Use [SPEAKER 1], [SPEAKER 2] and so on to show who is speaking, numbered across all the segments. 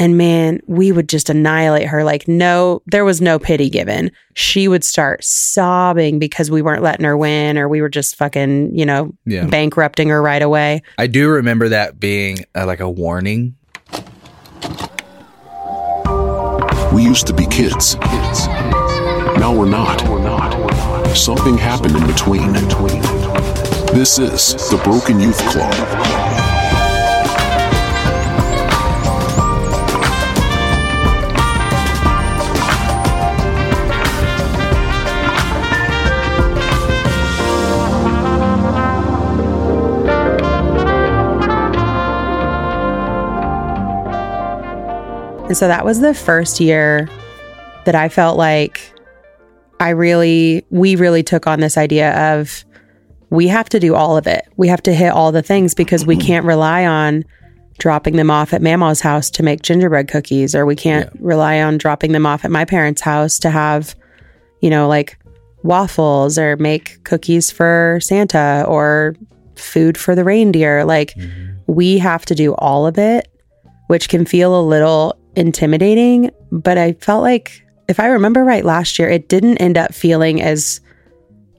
[SPEAKER 1] And man, we would just annihilate her. Like, no, there was no pity given. She would start sobbing because we weren't letting her win or we were just fucking, you know,
[SPEAKER 2] Yeah.
[SPEAKER 1] bankrupting her right away.
[SPEAKER 2] I do remember that being uh, like a warning.
[SPEAKER 3] We used to be kids. Kids. Now we're not. Something happened in between. This is the Broken Youth Club.
[SPEAKER 1] And so that was the first year that I felt like I really, we really took on this idea of we have to do all of it. We have to hit all the things because we can't rely on dropping them off at Mama's house to make gingerbread cookies, or we can't rely on dropping them off at my parents' house to have, you know, like waffles or make cookies for Santa or food for the reindeer. Like, mm-hmm. we have to do all of it which can feel a little intimidating. But I felt like, if I remember right last year, it didn't end up feeling as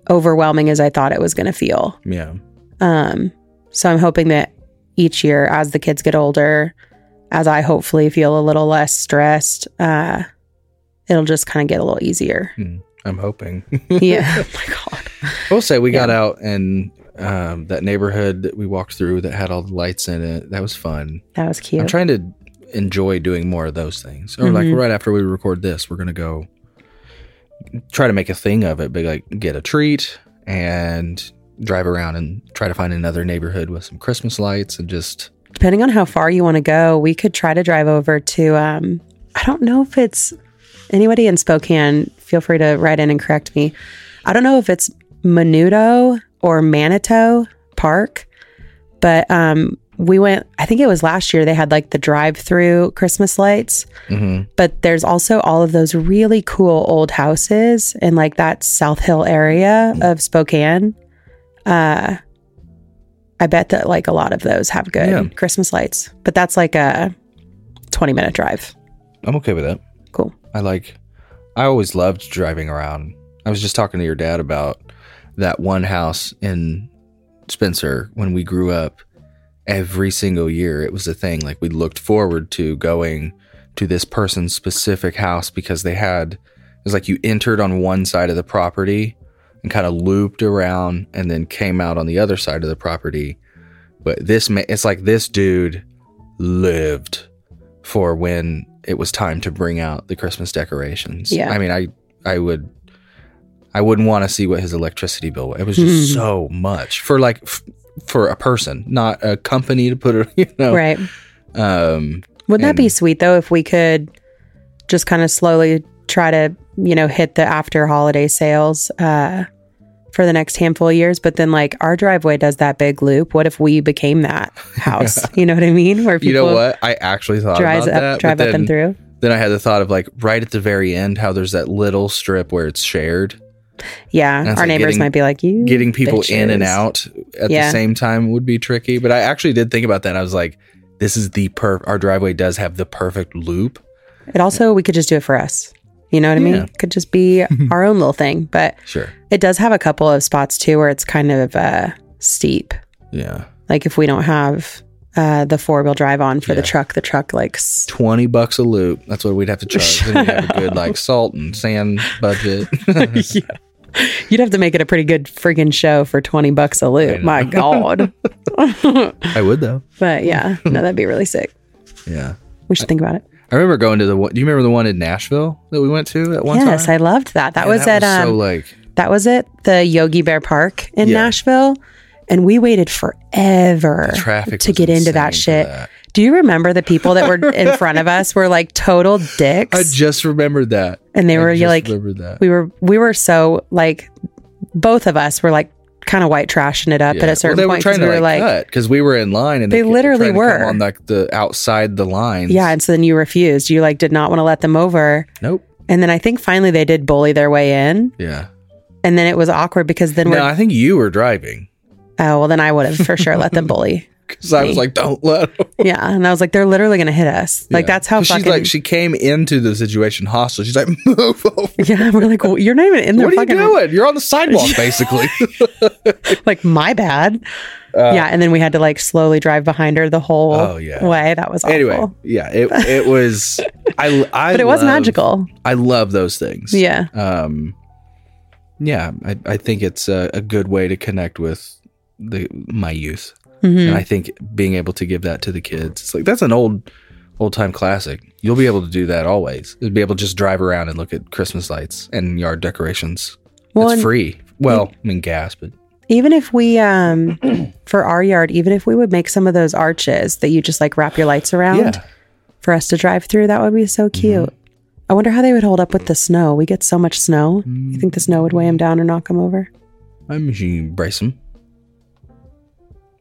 [SPEAKER 1] overwhelming as I thought it was going to feel.
[SPEAKER 2] Yeah.
[SPEAKER 1] Um, so I'm hoping that each year, as the kids get older, as I hopefully feel a little less stressed, uh, it'll just kind of get a little easier.
[SPEAKER 2] I'm hoping.
[SPEAKER 1] yeah. oh my God.
[SPEAKER 2] I will say we got out and um, that neighborhood that we walked through that had all the lights in it. That was fun.
[SPEAKER 1] That was cute.
[SPEAKER 2] I'm trying to enjoy doing more of those things. Or like
[SPEAKER 1] Mhm.
[SPEAKER 2] right after we record this, we're gonna go try to make a thing of it. But like get a treat and drive around and try to find another neighborhood with some Christmas lights and just
[SPEAKER 1] depending on how far you want to go, we could try to drive over to um I don't know if it's anybody in Spokane, feel free to write in and correct me. I don't know if it's Menudo or Manito Park, but um we went I think it was last year they had like the drive-through Christmas lights,
[SPEAKER 2] mhm.
[SPEAKER 1] but there's also all of those really cool old houses in like that South Hill area of Spokane. Uh I bet that like a lot of those have good
[SPEAKER 2] Yeah.
[SPEAKER 1] Christmas lights, but that's like a 20 minute drive.
[SPEAKER 2] I'm okay with that.
[SPEAKER 1] Cool.
[SPEAKER 2] I like I always loved driving around. I was just talking to your dad about that one house in Spencer when we grew up. Every single year it was a thing. Like we looked forward to going to this person's specific house because they had it was like you entered on one side of the property and kind of looped around and then came out on the other side of the property. But this ma- it's like this dude lived for when it was time to bring out the Christmas decorations.
[SPEAKER 1] Yeah.
[SPEAKER 2] I mean, I I would I wouldn't want to see what his electricity bill was. It was just hmm. so much for like f- for a person, not a company to put it, you know.
[SPEAKER 1] Right.
[SPEAKER 2] Um
[SPEAKER 1] Wouldn't that be sweet though if we could just kind of slowly try to, you know, hit the after holiday sales uh for the next handful of years, but then like our driveway does that big loop. What if we became that house? You know what I mean? Where people
[SPEAKER 2] you know what? I actually thought
[SPEAKER 1] drives
[SPEAKER 2] about
[SPEAKER 1] up,
[SPEAKER 2] that.
[SPEAKER 1] drive up and through.
[SPEAKER 2] Then I had the thought of like right at the very end how there's that little strip where it's shared.
[SPEAKER 1] Yeah, our
[SPEAKER 2] like
[SPEAKER 1] neighbors
[SPEAKER 2] getting-
[SPEAKER 1] might be like you.
[SPEAKER 2] getting people in and out at
[SPEAKER 1] Yeah.
[SPEAKER 2] the same time would be tricky. But I actually did think about that. I was like, this is the per our driveway does have the perfect loop.
[SPEAKER 1] It also we could just do it for us. You know what I mean?
[SPEAKER 2] Yeah.
[SPEAKER 1] It could just be our own little thing. But
[SPEAKER 2] Sure.
[SPEAKER 1] it does have a couple of spots too where it's kind of uh steep.
[SPEAKER 2] Yeah.
[SPEAKER 1] Like if we don't have uh the four wheel drive on for the truck, the truck like s-
[SPEAKER 2] 20 bucks a loop. That's what we'd have to charge. then we have a good like salt and sand budget.
[SPEAKER 1] You'd have to make it a pretty good friggin' show for 20 bucks a loop. My God.
[SPEAKER 2] I would though.
[SPEAKER 1] but yeah, no, that'd be really sick.
[SPEAKER 2] Yeah.
[SPEAKER 1] We should think about it.
[SPEAKER 2] I remember going to the one. Do you remember the one in Nashville that we went to at one
[SPEAKER 1] yes,
[SPEAKER 2] time?
[SPEAKER 1] I loved that. That
[SPEAKER 2] Man,
[SPEAKER 1] was at um
[SPEAKER 2] so like
[SPEAKER 1] that was at the Yogi Bear Park in
[SPEAKER 2] Yeah.
[SPEAKER 1] Nashville. And we waited forever to
[SPEAKER 2] was
[SPEAKER 1] get into that shit.
[SPEAKER 2] that.
[SPEAKER 1] Do you remember the people that were in front of us were like total dicks?
[SPEAKER 2] I just remembered that.
[SPEAKER 1] and they
[SPEAKER 2] I
[SPEAKER 1] were like we were we were so like both of us were like kind of white trashing it up
[SPEAKER 2] Yeah.
[SPEAKER 1] at a certain
[SPEAKER 2] well, they
[SPEAKER 1] point
[SPEAKER 2] were trying
[SPEAKER 1] 'cause
[SPEAKER 2] to
[SPEAKER 1] we were
[SPEAKER 2] like, because we were in line and
[SPEAKER 1] They
[SPEAKER 2] kept
[SPEAKER 1] literally were.
[SPEAKER 2] on like the outside the lines.
[SPEAKER 1] yeah and so then you refused you like did not want to let them over
[SPEAKER 2] Nope.
[SPEAKER 1] and then i think finally they did bully their way in
[SPEAKER 2] Yeah.
[SPEAKER 1] and then it was awkward because then
[SPEAKER 2] No, I think you were driving.
[SPEAKER 1] oh well then i would have for sure let them bully
[SPEAKER 2] because I was like, "Don't let them."
[SPEAKER 1] Yeah, and I was like, they're literally gonna hit us. Like that's how fucking.
[SPEAKER 2] she's like she came into the situation hostile. She's like, "Move over."
[SPEAKER 1] yeah, we're like, well, you're not even in there.
[SPEAKER 2] What are you
[SPEAKER 1] fucking
[SPEAKER 2] doing? You're on the sidewalk, basically.
[SPEAKER 1] Like my bad.
[SPEAKER 2] Uh,
[SPEAKER 1] yeah, and then we had to like slowly drive behind her the whole
[SPEAKER 2] Oh, yeah.
[SPEAKER 1] way. That was awful.
[SPEAKER 2] anyway, yeah, it it was. I I
[SPEAKER 1] but it was
[SPEAKER 2] love-
[SPEAKER 1] magical.
[SPEAKER 2] I love those things.
[SPEAKER 1] Yeah.
[SPEAKER 2] Um. Yeah, I I think it's a, a good way to connect with the my youth,
[SPEAKER 1] Mhm.
[SPEAKER 2] and I think being able to give that to the kids, it's like that's an old old time classic. You'll be able to do that always. You'll be able to just drive around and look at Christmas lights and yard decorations.
[SPEAKER 1] Well,
[SPEAKER 2] it's free. Well, I mean gas, but
[SPEAKER 1] even if we, um, for our yard, even if we would make some of those arches that you just like wrap your lights around
[SPEAKER 2] yeah, Mm-hmm.
[SPEAKER 1] for us to drive through, that would be so cute. I wonder how they would hold up with the snow. We get so much snow.
[SPEAKER 2] Mm.
[SPEAKER 1] You think the snow would weigh them down or knock them over?
[SPEAKER 2] I'm sure you brace them.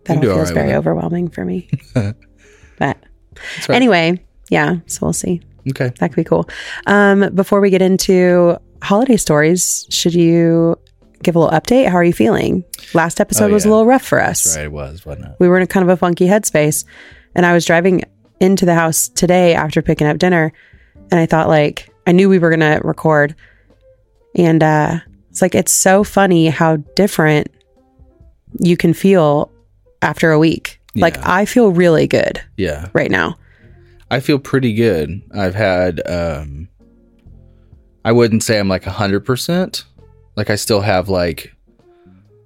[SPEAKER 1] That all feels
[SPEAKER 2] right
[SPEAKER 1] very overwhelming for me. but
[SPEAKER 2] right.
[SPEAKER 1] anyway, yeah. So we'll see.
[SPEAKER 2] Okay.
[SPEAKER 1] That could be cool. Um, before we get into holiday stories, should you give a little update? How are you feeling? Last episode
[SPEAKER 2] Oh,
[SPEAKER 1] was a little rough for us.
[SPEAKER 2] That's right. It was, wasn't it?
[SPEAKER 1] We were in a kind of a funky headspace. And I was driving into the house today after picking up dinner. And I thought, like, I knew we were going to record. And uh, it's like, it's so funny how different you can feel after a week. Like, I feel really good
[SPEAKER 2] Yeah.
[SPEAKER 1] right now.
[SPEAKER 2] I feel pretty good. I've had um I wouldn't say I'm like 100%. Like I still have like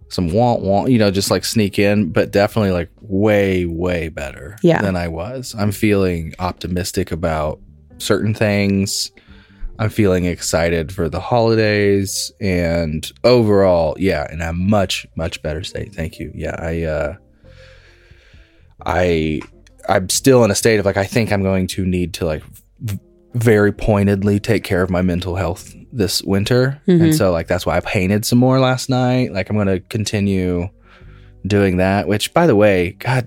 [SPEAKER 2] some want want, you know, just like sneak in, but definitely like way way better
[SPEAKER 1] Yeah.
[SPEAKER 2] than I was. I'm feeling optimistic about certain things. I'm feeling excited for the holidays and overall, yeah, in a much much better state. Thank you. Yeah, I uh I I'm still in a state of like I think I'm going to need to like v- very pointedly take care of my mental health this winter, and
[SPEAKER 1] Mhm.
[SPEAKER 2] so like that's why I painted some more last night. Like I'm going to continue doing that. Which, by the way, God,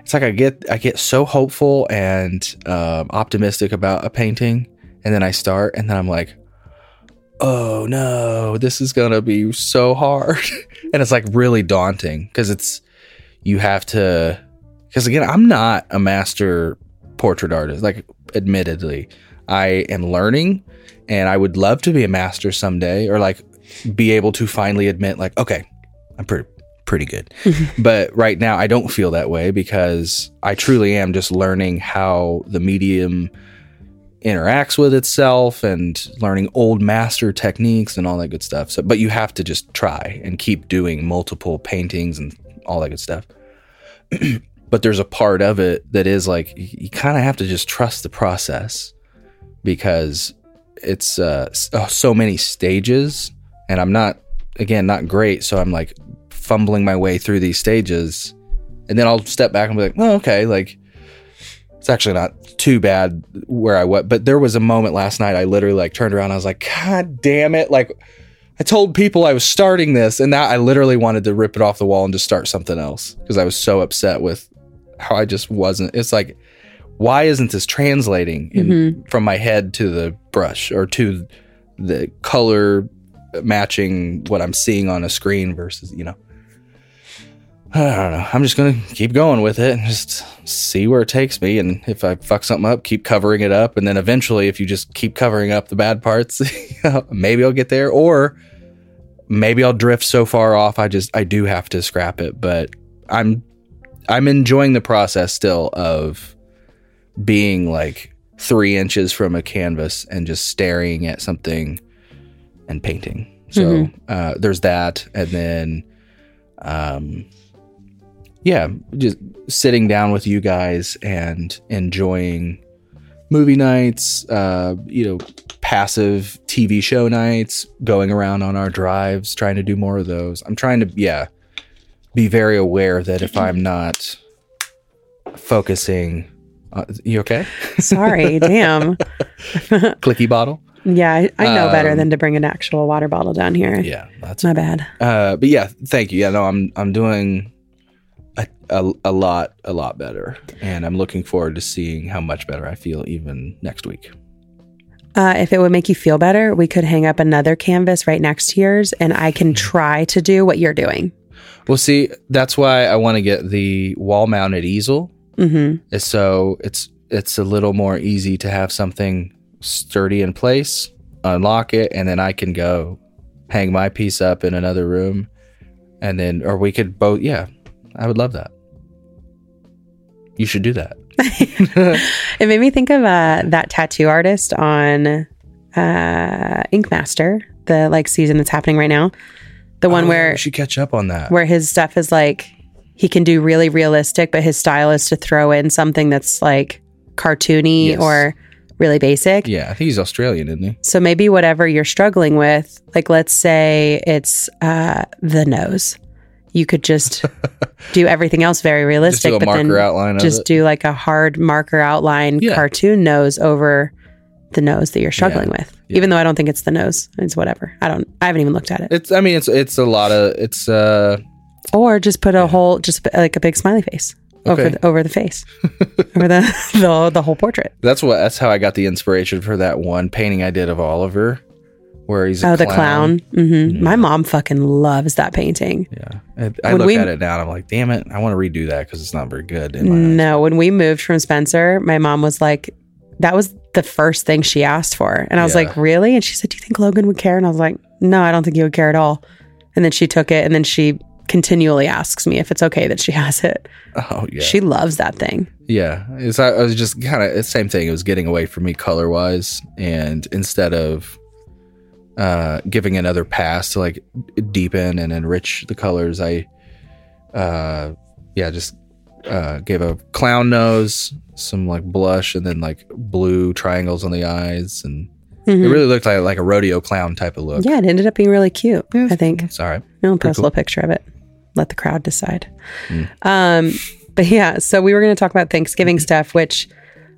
[SPEAKER 2] it's like I get I get so hopeful and um, optimistic about a painting, and then I start, and then I'm like, oh no, this is gonna be so hard, and it's like really daunting because it's you have to because again i'm not a master portrait artist like admittedly. I am learning and i would love to be a master someday or like be able to finally admit like okay i'm pretty pretty good. But right now i don't feel that way because i truly am just learning how the medium interacts with itself and learning old master techniques and all that good stuff. So but you have to just try and keep doing multiple paintings and all that good stuff but there's a part of it that is like you, kind of have to just trust the process because it's uh, oh, so many stages and i'm not again not great so i'm like fumbling my way through these stages and then i'll step back and be like oh okay like it's actually not too bad where i was but there was a moment last night i literally like turned around i was like god damn it like I told people I was starting this, and now I literally wanted to rip it off the wall and just start something else because I was so upset with how I just wasn't. It's like, why isn't this translating in, mm-hmm. from my head to the brush or to the color matching what I'm seeing on a screen versus, you know? I don't know. I'm just gonna keep going with it and just see where it takes me. And if I fuck something up, keep covering it up. And then eventually, if you just keep covering up the bad parts, maybe I'll get there. Or maybe I'll drift so far off. I just I do have to scrap it. But I'm I'm enjoying the process still of being like three inches from a canvas and just staring at something and painting. So uh, there's that, and then um, yeah, just sitting down with you guys and enjoying movie nights, uh, you know, passive TV show nights, going around on our drives, trying to do more of those. I'm trying to, yeah, be very aware that if I'm not focusing, uh, you okay?
[SPEAKER 1] Sorry, damn.
[SPEAKER 2] Clicky bottle.
[SPEAKER 1] Yeah, I, I know better
[SPEAKER 2] Um,
[SPEAKER 1] than to bring an actual water bottle down here.
[SPEAKER 2] Yeah, that's
[SPEAKER 1] My bad.
[SPEAKER 2] Uh, but yeah, thank you. Yeah, no, I'm I'm doing a, a a lot a lot better, and I'm looking forward to seeing how much better I feel even next week.
[SPEAKER 1] Uh, if it would make you feel better, we could hang up another canvas right next to yours, and I can try to do what you're doing.
[SPEAKER 2] Well, see, that's why I want to get the wall mounted easel.
[SPEAKER 1] Mm-hmm.
[SPEAKER 2] So it's it's a little more easy to have something sturdy in place, unlock it, and then I can go hang my piece up in another room, and then or we could both. Yeah, I would love that. You should do that.
[SPEAKER 1] It made me think of uh, that tattoo artist on uh, Ink Master, the like season that's happening right now. The one
[SPEAKER 2] Oh,
[SPEAKER 1] where
[SPEAKER 2] we should catch up on that.
[SPEAKER 1] where his stuff is like he can do really realistic, but his style is to throw in something that's like cartoony
[SPEAKER 2] Yes.
[SPEAKER 1] or really basic.
[SPEAKER 2] yeah, I think he's Australian, isn't he?
[SPEAKER 1] So maybe whatever you're struggling with, like let's say it's uh, the nose, you could just do everything else very
[SPEAKER 2] Just
[SPEAKER 1] realistic,
[SPEAKER 2] do a
[SPEAKER 1] but then
[SPEAKER 2] marker outline of
[SPEAKER 1] just do like a hard marker outline
[SPEAKER 2] Yeah.
[SPEAKER 1] cartoon nose over the nose that you're struggling with.
[SPEAKER 2] Yeah.
[SPEAKER 1] Even though I don't think it's the nose, it's whatever. I don't. I haven't even looked at it.
[SPEAKER 2] It's. I mean, it's it's a lot of it's. uh
[SPEAKER 1] Or just put a whole, just like a big smiley face over the, over the face, over the, the the whole portrait.
[SPEAKER 2] That's what. That's how I got the inspiration for that one painting I did of Oliver, where he's a
[SPEAKER 1] Oh, the clown. Mm-hmm. My mom fucking loves that painting.
[SPEAKER 2] Yeah, I, I look
[SPEAKER 1] we-
[SPEAKER 2] at it now and I'm like, damn it, I want to redo that because it's not very good. In my eyes.
[SPEAKER 1] No, when we moved from Spencer, my mom was like, that was the first thing she asked for. And I was
[SPEAKER 2] Yeah.
[SPEAKER 1] like, really? And she said, do you think Logan would care? And I was like, no, I don't think he would care at all. And then she took it and then she continually asks me if it's okay that she has it.
[SPEAKER 2] Oh yeah,
[SPEAKER 1] She loves that thing.
[SPEAKER 2] yeah. It's I, was just kind of the same thing. It was getting away from me color wise, and instead of uh giving another pass to like deepen and enrich the colors, I uh yeah just uh gave a clown nose, some like blush, and then like blue triangles on the eyes, and
[SPEAKER 1] Mhm.
[SPEAKER 2] it really looked like like a rodeo clown type of look.
[SPEAKER 1] Yeah, it ended up being really cute, I think.
[SPEAKER 2] It's all right.
[SPEAKER 1] I'll
[SPEAKER 2] Pretty
[SPEAKER 1] post a little picture of it. Let the crowd decide.
[SPEAKER 2] Mm.
[SPEAKER 1] Um, but yeah, so we were going to talk about Thanksgiving stuff, which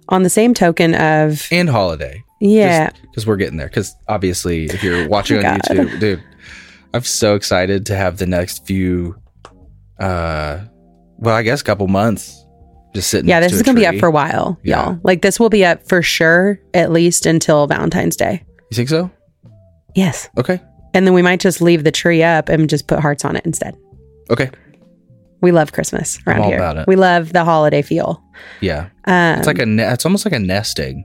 [SPEAKER 1] on the same token of,
[SPEAKER 2] And holiday.
[SPEAKER 1] yeah,
[SPEAKER 2] because we're getting there. Because obviously, if you're watching on
[SPEAKER 1] Oh God.
[SPEAKER 2] YouTube, dude, I'm so excited to have the next few, uh, well, I guess, a couple months just sitting.
[SPEAKER 1] yeah, this is going to be up for a while,
[SPEAKER 2] Yeah.
[SPEAKER 1] y'all. Like this will be up for sure, at least until Valentine's Day.
[SPEAKER 2] You think so?
[SPEAKER 1] Yes.
[SPEAKER 2] Okay.
[SPEAKER 1] And then we might just leave the tree up and just put hearts on it instead.
[SPEAKER 2] Okay.
[SPEAKER 1] We love Christmas around
[SPEAKER 2] all
[SPEAKER 1] here.
[SPEAKER 2] about it.
[SPEAKER 1] We love the holiday feel.
[SPEAKER 2] Yeah.
[SPEAKER 1] Um,
[SPEAKER 2] It's like a. Ne- it's almost like a nesting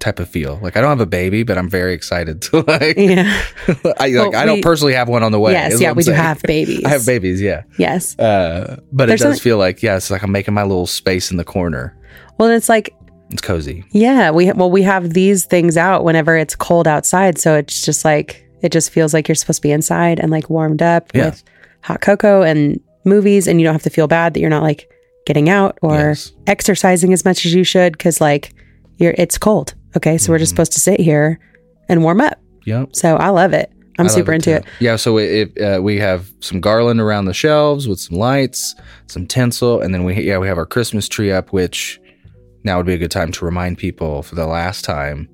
[SPEAKER 2] type of feel. Like I don't have a baby, but I'm very excited to like.
[SPEAKER 1] yeah.
[SPEAKER 2] I like.
[SPEAKER 1] Well,
[SPEAKER 2] I don't
[SPEAKER 1] we-
[SPEAKER 2] personally have one on the way.
[SPEAKER 1] yes. Yeah. We do have babies.
[SPEAKER 2] I have babies. Yeah.
[SPEAKER 1] Yes.
[SPEAKER 2] Uh, but
[SPEAKER 1] There's
[SPEAKER 2] it does feel like yeah. It's like I'm making my little space in the corner.
[SPEAKER 1] Well, it's like
[SPEAKER 2] It's cozy.
[SPEAKER 1] Yeah, we well we have these things out whenever it's cold outside, so it's just like it just feels like you're supposed to be inside and like warmed up
[SPEAKER 2] Yeah.
[SPEAKER 1] with hot cocoa and movies, and you don't have to feel bad that you're not like getting out or
[SPEAKER 2] Yes.
[SPEAKER 1] exercising as much as you should because like you're it's cold. Okay, so we're just
[SPEAKER 2] Mhm.
[SPEAKER 1] supposed to sit here and warm up.
[SPEAKER 2] Yep.
[SPEAKER 1] So I love it. I'm super into
[SPEAKER 2] too.
[SPEAKER 1] it.
[SPEAKER 2] Yeah, so it, it, uh, we have some garland around the shelves with some lights, some tinsel, and then we yeah we have our Christmas tree up. Which now would be a good time to remind people for the last time.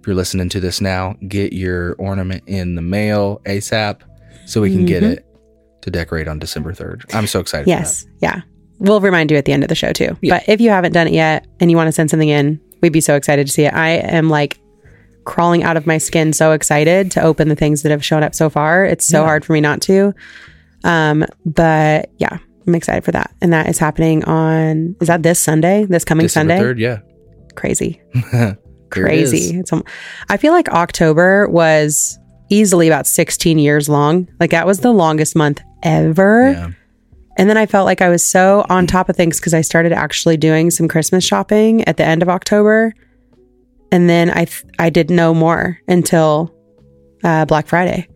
[SPEAKER 2] If you're listening to this now, get your ornament in the mail ASAP so we can get
[SPEAKER 1] Mhm.
[SPEAKER 2] it to decorate on December 3rd. I'm so excited.
[SPEAKER 1] Yes, yeah. We'll remind you at the end of the show too.
[SPEAKER 2] Yeah.
[SPEAKER 1] But if you haven't done it yet and you want to send something in, we'd be so excited to see it. I am like crawling out of my skin, so excited to open the things that have shown up so far. It's so
[SPEAKER 2] Yeah.
[SPEAKER 1] hard for me not to. Um, but yeah, I'm excited for that, and that is happening on. Is that this Sunday? This coming
[SPEAKER 2] December
[SPEAKER 1] Sunday?
[SPEAKER 2] 3rd, yeah.
[SPEAKER 1] Crazy,
[SPEAKER 2] Here it
[SPEAKER 1] crazy. It's. um, I feel like October was easily about 16 years long. Like that was the longest month ever.
[SPEAKER 2] Yeah.
[SPEAKER 1] And then I felt like I was so on top of things because I started actually doing some Christmas shopping at the end of October. And then I th- I did no more until uh, Black Friday.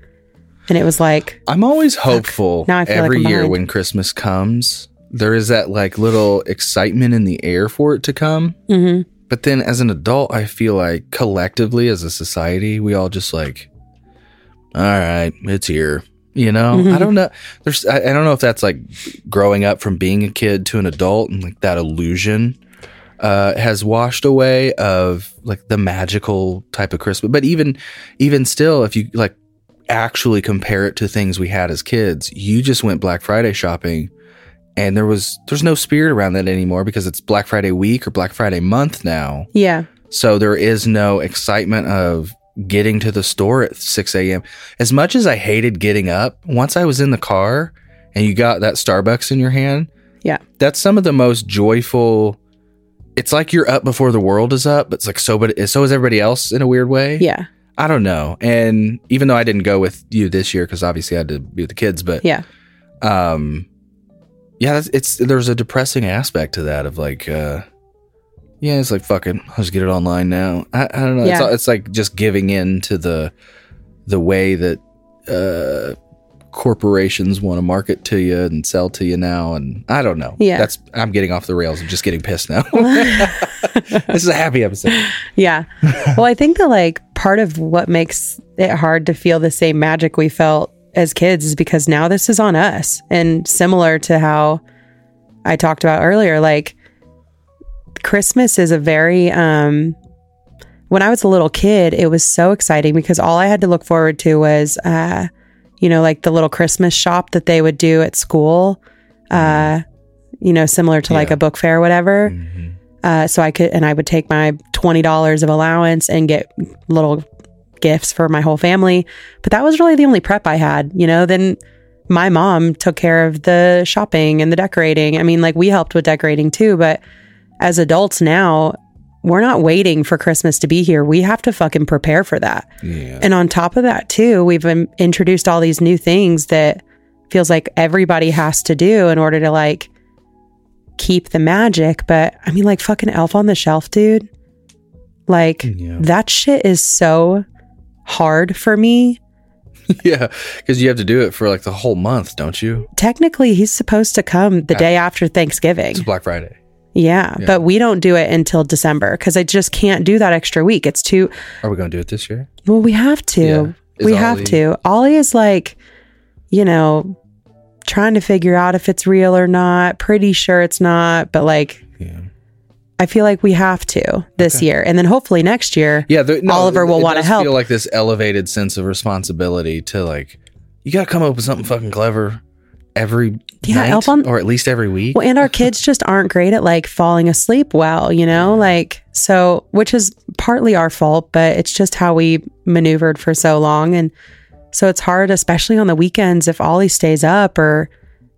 [SPEAKER 1] And it was like,
[SPEAKER 2] I'm always hopeful
[SPEAKER 1] Now I feel
[SPEAKER 2] every
[SPEAKER 1] I'm
[SPEAKER 2] year when Christmas comes. There is that like little excitement in the air for it to come.
[SPEAKER 1] mhm.
[SPEAKER 2] But then as an adult, I feel like collectively as a society, we all just like, all right, it's here. You know,
[SPEAKER 1] Mhm.
[SPEAKER 2] I don't know. There's, I, I don't know if that's like growing up from being a kid to an adult and like that illusion uh, has washed away of like the magical type of Christmas. But even, even still, if you like actually compare it to things we had as kids, you just went Black Friday shopping and there was there's no spirit around that anymore because it's Black Friday week or Black Friday month now.
[SPEAKER 1] yeah.
[SPEAKER 2] So there is no excitement of getting to the store at 6 a.m. As much as I hated getting up, once I was in the car and you got that Starbucks in your hand.
[SPEAKER 1] Yeah.
[SPEAKER 2] That's some of the most joyful. It's like you're up before the world is up, but it's like so, but so is everybody else in a weird way.
[SPEAKER 1] Yeah.
[SPEAKER 2] I don't know. And even though I didn't go with you this year because obviously I had to be with the kids, but
[SPEAKER 1] Yeah.
[SPEAKER 2] um, yeah, that's, it's there's a depressing aspect to that of like, uh, yeah, it's like fuck it, I'll just get it online now. I, I don't know. It's, it's like just giving in to the the way that uh corporations want to market to you and sell to you now and i don't know
[SPEAKER 1] Yeah.
[SPEAKER 2] that's i'm getting off the rails i'm just getting pissed now this is a happy episode
[SPEAKER 1] Yeah. well, I think that like part of what makes it hard to feel the same magic we felt as kids is because now this is on us. And similar to how I talked about earlier, like Christmas is a very um when I was a little kid, it was so exciting because all I had to look forward to was uh you know, like the little Christmas shop that they would do at school. Uh you know, similar to like a book fair or whatever.
[SPEAKER 2] Mhm.
[SPEAKER 1] Uh, so I could, and I would take my $20 of allowance and get little gifts for my whole family. But that was really the only prep I had, you know? Then my mom took care of the shopping and the decorating. I mean, like we helped with decorating too, but as adults now, we're not waiting for Christmas to be here. We have to fucking prepare for that.
[SPEAKER 2] yeah
[SPEAKER 1] And on top of that, too, we've introduced all these new things that feels like everybody has to do in order to like keep the magic. But I mean, like fucking Elf on the Shelf, dude. Like
[SPEAKER 2] Yeah.
[SPEAKER 1] that shit is so hard for me.
[SPEAKER 2] yeah because you have to do it for like the whole month don't you
[SPEAKER 1] Technically, he's supposed to come the day after Thanksgiving.
[SPEAKER 2] it's black friday
[SPEAKER 1] Yeah,
[SPEAKER 2] Yeah.
[SPEAKER 1] but we don't do it until December because I just can't do that extra week. It's too
[SPEAKER 2] are we gonna do it this year
[SPEAKER 1] Well, we have to.
[SPEAKER 2] Yeah.
[SPEAKER 1] We have to. Ollie is like, you know, trying to figure out if it's real or not. Pretty sure it's not, but like,
[SPEAKER 2] yeah
[SPEAKER 1] I feel like we have to this
[SPEAKER 2] Okay.
[SPEAKER 1] year. And then hopefully next year.
[SPEAKER 2] Yeah, the, no,
[SPEAKER 1] Oliver will wanna help.
[SPEAKER 2] Feel like this elevated sense of responsibility to like, you got to come up with something fucking clever every
[SPEAKER 1] Yeah,
[SPEAKER 2] night,
[SPEAKER 1] Elf on-
[SPEAKER 2] or at least every week.
[SPEAKER 1] Well, and our kids just aren't great at like falling asleep well, you know? Like, so, which is partly our fault, but it's just how we maneuvered for so long. And so it's hard, especially on the weekends, if Ollie stays up or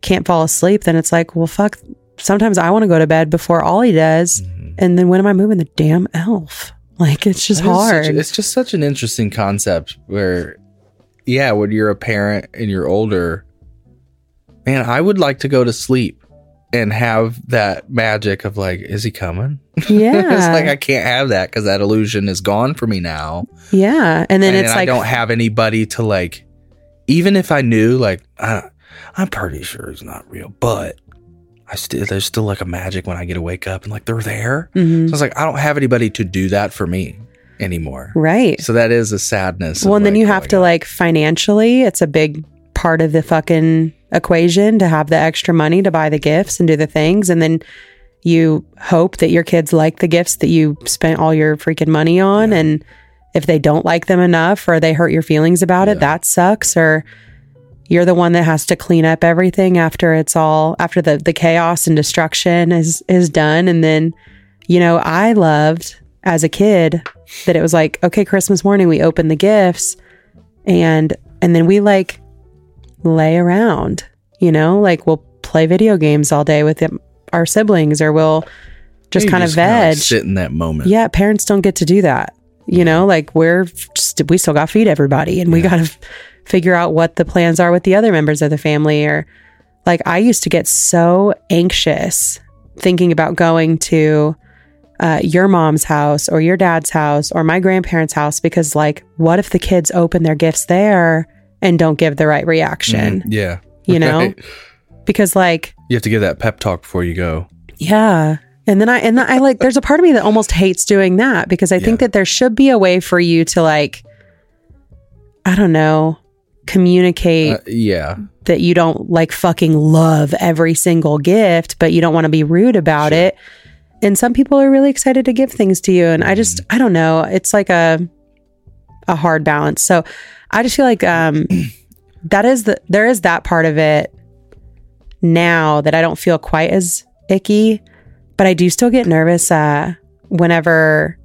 [SPEAKER 1] can't fall asleep, then it's like, well, fuck. Sometimes I want to go to bed before Ollie does. Mm-hmm. And then when am I moving the damn elf? Like, it's just
[SPEAKER 2] That
[SPEAKER 1] hard.
[SPEAKER 2] a- it's just such an interesting concept where, yeah, when you're a parent and you're older, man, I would like to go to sleep and have that magic of like, is he coming?
[SPEAKER 1] yeah.
[SPEAKER 2] it's like I can't have that because that illusion is gone for me now.
[SPEAKER 1] yeah. And then
[SPEAKER 2] and
[SPEAKER 1] it's like, I
[SPEAKER 2] don't have anybody to like. Even if I knew, like, I, I'm pretty sure it's not real, but I still there's still like a magic when I get to wake up and like they're there.
[SPEAKER 1] Mhm.
[SPEAKER 2] So it's like I don't have anybody to do that for me anymore.
[SPEAKER 1] right.
[SPEAKER 2] So that is a sadness.
[SPEAKER 1] Well, and then you have to like financially, it's a big part of the fucking equation to have the extra money to buy the gifts and do the things. And then you hope that your kids like the gifts that you spent all your freaking money on. And if they don't like them enough or they hurt your feelings about it, that sucks. Or you're the one that has to clean up everything after it's all after the the chaos and destruction is is done. And then, you know, I loved as a kid that it was like, okay, Christmas morning we open the gifts and and then we like lay around, you know, like we'll play video games all day with them, our siblings or we'll just
[SPEAKER 2] You
[SPEAKER 1] kind of veg.
[SPEAKER 2] sit in that moment.
[SPEAKER 1] Yeah, parents don't get to do that. You know, like we're just, we still got to feed everybody and we got to figure out what the plans are with the other members of the family or like I used to get so anxious thinking about going to uh, your mom's house or your dad's house or my grandparents' house because like what if the kids open their gifts there and don't give the right reaction,
[SPEAKER 2] Mhm. Yeah.
[SPEAKER 1] you know?
[SPEAKER 2] Right.
[SPEAKER 1] Because like
[SPEAKER 2] You have to give that pep talk before you go.
[SPEAKER 1] yeah. And then I and then I like there's a part of me that almost hates doing that because I think
[SPEAKER 2] Yeah.
[SPEAKER 1] that there should be a way for you to like I don't know, communicate
[SPEAKER 2] Uh, yeah.
[SPEAKER 1] that you don't like fucking love every single gift, but you don't want to be rude about
[SPEAKER 2] Sure.
[SPEAKER 1] it. And some people are really excited to give things to you and I just I don't know, it's like a a hard balance. So I just feel like um that is the there is that part of it now that I don't feel quite as icky, but I do still get nervous uh whenever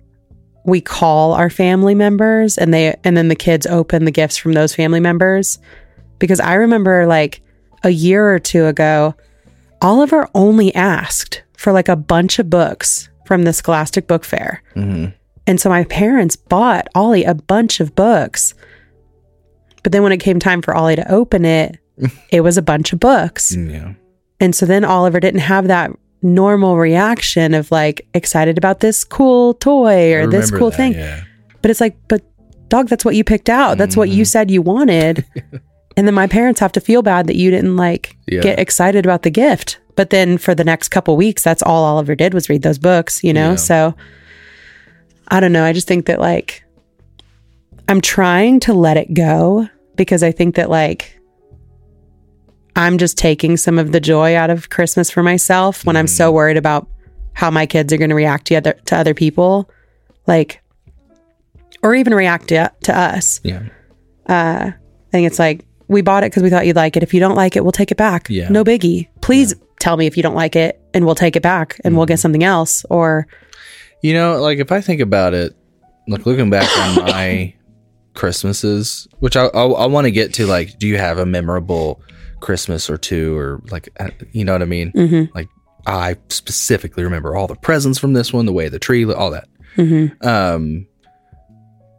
[SPEAKER 1] we call our family members and they and then the kids open the gifts from those family members because I remember like a year or two ago, Oliver only asked for like a bunch of books from the Scholastic Book Fair.
[SPEAKER 2] Mhm.
[SPEAKER 1] And so my parents bought Ollie a bunch of books. But then when it came time for Ollie to open it, it was a bunch of books.
[SPEAKER 2] Yeah.
[SPEAKER 1] And so then Oliver didn't have that normal reaction of like excited about this cool toy or this cool
[SPEAKER 2] that,
[SPEAKER 1] thing.
[SPEAKER 2] Yeah.
[SPEAKER 1] But it's like, but dog, that's what you picked out. That's what
[SPEAKER 2] Mm-hmm.
[SPEAKER 1] you said you wanted. and then my parents have to feel bad that you didn't like
[SPEAKER 2] Yeah.
[SPEAKER 1] get excited about the gift. But then for the next couple weeks, that's all Oliver did was read those books, you know?
[SPEAKER 2] Yeah.
[SPEAKER 1] So I don't know. I just think that like I'm trying to let it go because I think that like I'm just taking some of the joy out of Christmas for myself when I'm so mm. worried about how my kids are going to react to other to other people, like, or even react to, to us.
[SPEAKER 2] Yeah.
[SPEAKER 1] Uh, I think it's like we bought it because we thought you'd like it. If you don't like it, we'll take it back.
[SPEAKER 2] Yeah.
[SPEAKER 1] No biggie. Please tell me if you don't like it, and we'll take it back, and we'll get mm. something else. Or
[SPEAKER 2] You know, like if I think about it, like looking back on my Christmases, which I I, I want to get to, like, do you have a memorable Christmas or two, or like, uh, you know what I mean?
[SPEAKER 1] Mhm.
[SPEAKER 2] Like, I specifically remember all the presents from this one, the way the tree, all that.
[SPEAKER 1] Mhm.
[SPEAKER 2] Um,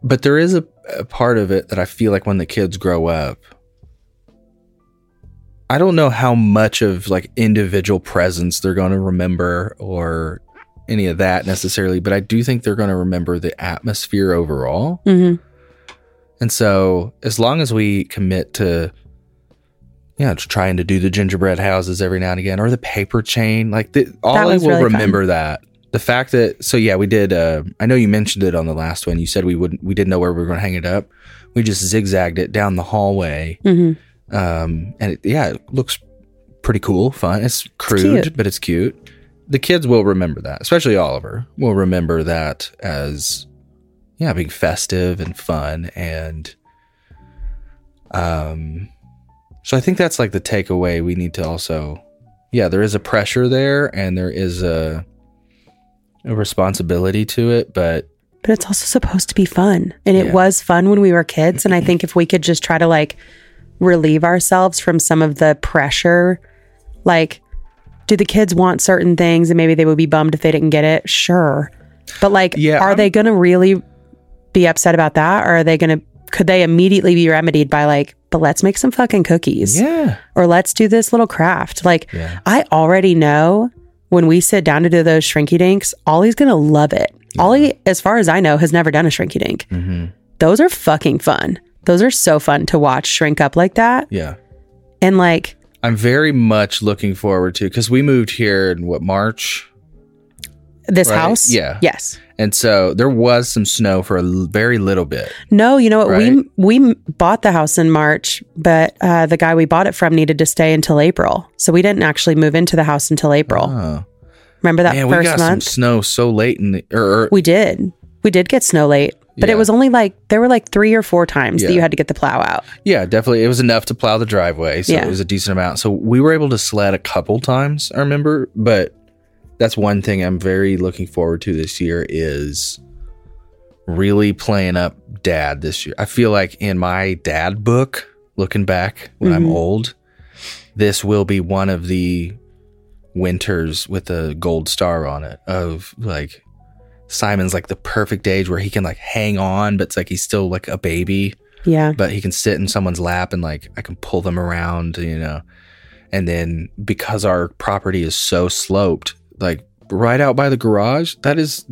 [SPEAKER 2] but there is a, a part of it that I feel like when the kids grow up, I don't know how much of like individual presents they're going to remember or any of that necessarily, but I do think they're going to remember the atmosphere overall.
[SPEAKER 1] Mhm.
[SPEAKER 2] And so, as long as we commit to, yeah, just trying to do the gingerbread houses every now and again, or the paper chain, like the, Ollie
[SPEAKER 1] was
[SPEAKER 2] will
[SPEAKER 1] really fun.
[SPEAKER 2] remember that. The fact that, so yeah, we did. Uh, I know you mentioned it on the last one. You said we wouldn't, we didn't know where we were going to hang it up. We just zigzagged it down the hallway,
[SPEAKER 1] Mhm.
[SPEAKER 2] um, and it, yeah, it looks pretty cool, fun. It's crude,
[SPEAKER 1] cute.
[SPEAKER 2] but it's cute. The kids will remember that, especially Oliver will remember that as yeah, being festive and fun and um so I think that's like the takeaway we need to also yeah, there is a pressure there and there is a a responsibility to it, but
[SPEAKER 1] but it's also supposed to be fun. And it was fun when we were kids. And I think if we could just try to like relieve ourselves from some of the pressure, like, do the kids want certain things and maybe they would be bummed if they didn't get it? Sure. But like,
[SPEAKER 2] Yeah,
[SPEAKER 1] are
[SPEAKER 2] I'm-
[SPEAKER 1] they going to really be upset about that? Or are they going to, could they immediately be remedied by like, but let's make some fucking cookies
[SPEAKER 2] yeah.
[SPEAKER 1] or let's do this little craft? Like,
[SPEAKER 2] Yeah.
[SPEAKER 1] I already know when we sit down to do those shrinky dinks, Ollie's gonna love it. Ollie, as far as I know, has never done a shrinky dink.
[SPEAKER 2] Mhm.
[SPEAKER 1] Those are fucking fun. Those are so fun to watch shrink up like that.
[SPEAKER 2] Yeah.
[SPEAKER 1] And like,
[SPEAKER 2] I'm very much looking forward to cuz we moved here in what March
[SPEAKER 1] this
[SPEAKER 2] Right,
[SPEAKER 1] house.
[SPEAKER 2] yeah.
[SPEAKER 1] Yes.
[SPEAKER 2] and so there was some snow for a l- very little bit.
[SPEAKER 1] No, you know what?
[SPEAKER 2] Right.
[SPEAKER 1] We we bought the house in March, but uh, the guy we bought it from needed to stay until April, so we didn't actually move into the house until April.
[SPEAKER 2] Oh.
[SPEAKER 1] Remember that
[SPEAKER 2] Man, we
[SPEAKER 1] first
[SPEAKER 2] got some
[SPEAKER 1] month?
[SPEAKER 2] snow so late in the or, or
[SPEAKER 1] we did. We did get snow late, but
[SPEAKER 2] Yeah.
[SPEAKER 1] it was only like there were like three or four times that you had to get the plow out.
[SPEAKER 2] Yeah, definitely. It was enough to plow the driveway. So
[SPEAKER 1] Yeah.
[SPEAKER 2] it was a decent amount. So we were able to sled a couple times, I remember. But that's one thing I'm very looking forward to this year is really playing up dad this year. I feel like in my dad book, looking back when I'm
[SPEAKER 1] Mhm.
[SPEAKER 2] old, this will be one of the winters with a gold star on it of like Simon's like the perfect age where he can like hang on, but it's like he's still like a baby
[SPEAKER 1] Yeah.
[SPEAKER 2] but he can sit in someone's lap and like I can pull them around, you know. And then because our property is so sloped, like right out by the garage, that is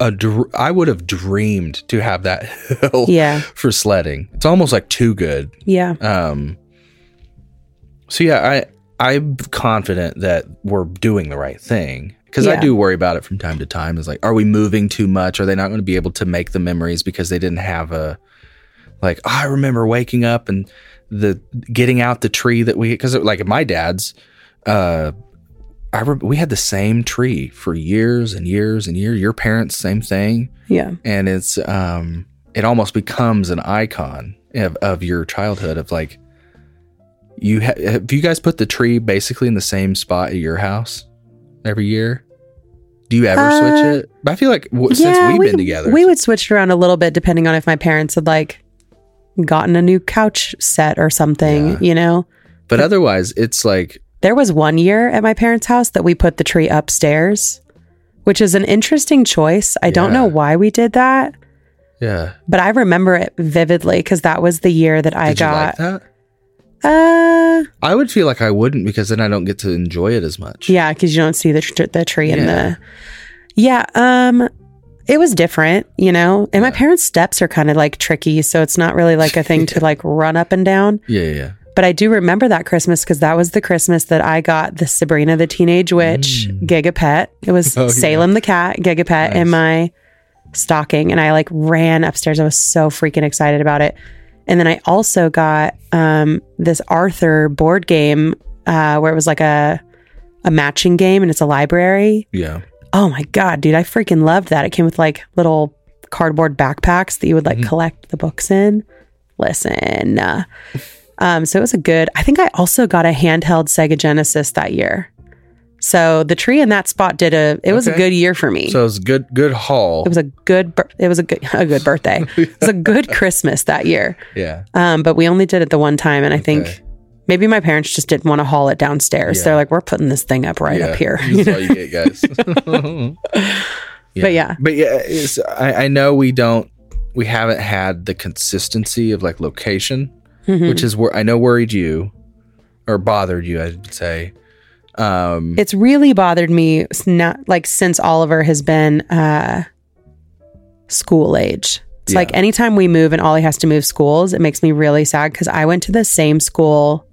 [SPEAKER 2] a dr- I would have dreamed to have that hill
[SPEAKER 1] Yeah.
[SPEAKER 2] for sledding. It's almost like too good.
[SPEAKER 1] Yeah.
[SPEAKER 2] Um so yeah, I I'm confident that we're doing the right thing because I do worry about it from time to time. Is like, are we moving too much? Are they not going to be able to make the memories because they didn't have a like? "Oh, I remember waking up and the getting out the tree that we because like my dad's, uh, I re- we had the same tree for years and years and years. Your parents, same thing
[SPEAKER 1] Yeah.
[SPEAKER 2] and it's um it almost becomes an icon of, of your childhood of like you ha- have you guys put the tree basically in the same spot at your house every year do you ever
[SPEAKER 1] Uh,
[SPEAKER 2] switch it i feel like w- since we've
[SPEAKER 1] we,
[SPEAKER 2] been together
[SPEAKER 1] We would switch it around a little bit depending on if my parents had like gotten a new couch set or something,
[SPEAKER 2] Yeah.
[SPEAKER 1] you know?
[SPEAKER 2] But otherwise, it's like
[SPEAKER 1] There was one year at my parents' house that we put the tree upstairs, which is an interesting choice. I don't know why we did that,
[SPEAKER 2] yeah.
[SPEAKER 1] but I remember it vividly because that was the year that I
[SPEAKER 2] Did you like
[SPEAKER 1] got.
[SPEAKER 2] that?
[SPEAKER 1] uh,
[SPEAKER 2] I would feel like I wouldn't because then I don't get to enjoy it as much.
[SPEAKER 1] yeah, because you don't see the tr- the tree in
[SPEAKER 2] Yeah.
[SPEAKER 1] the. Yeah, um, it was different, you know. And my parents' steps are kind of like tricky, so it's not really like a thing to like run up and down.
[SPEAKER 2] Yeah, yeah, yeah.
[SPEAKER 1] But I do remember that Christmas because that was the Christmas that I got the Sabrina the Teenage Witch Gigapet. It was
[SPEAKER 2] Mm. Oh, yeah.
[SPEAKER 1] Salem the Cat Gigapet in my stocking. And I like ran upstairs. I was so freaking excited about it. And then I also got um, this Arthur board game uh, where it was like a, a matching game and it's a library.
[SPEAKER 2] Yeah.
[SPEAKER 1] Oh my God, dude. I freaking loved that. It came with like little cardboard backpacks that you would like
[SPEAKER 2] Mm-hmm.
[SPEAKER 1] collect the books in. Listen. uh, um, so it was a good, I think I also got a handheld Sega Genesis that year. So the tree in that spot did a, it was a good year for me.
[SPEAKER 2] So it was a good good haul.
[SPEAKER 1] it was a good, it was a good, a good birthday. it was a good Christmas that year.
[SPEAKER 2] yeah.
[SPEAKER 1] Um, but we only did it the one time. And I
[SPEAKER 2] Okay.
[SPEAKER 1] think maybe my parents just didn't want to haul it downstairs.
[SPEAKER 2] Yeah.
[SPEAKER 1] They're like, we're putting this thing up right
[SPEAKER 2] yeah.
[SPEAKER 1] up here.
[SPEAKER 2] That's all you get, guys.
[SPEAKER 1] But yeah.
[SPEAKER 2] But yeah, I, I know we don't, we haven't had the consistency of like location,
[SPEAKER 1] Mhm.
[SPEAKER 2] which is where I know worried you or bothered you, I would say. Um,
[SPEAKER 1] it's really bothered me not like since Oliver has been uh school age. It's like anytime we move and Ollie has to move schools, it makes me really sad because I went to the same school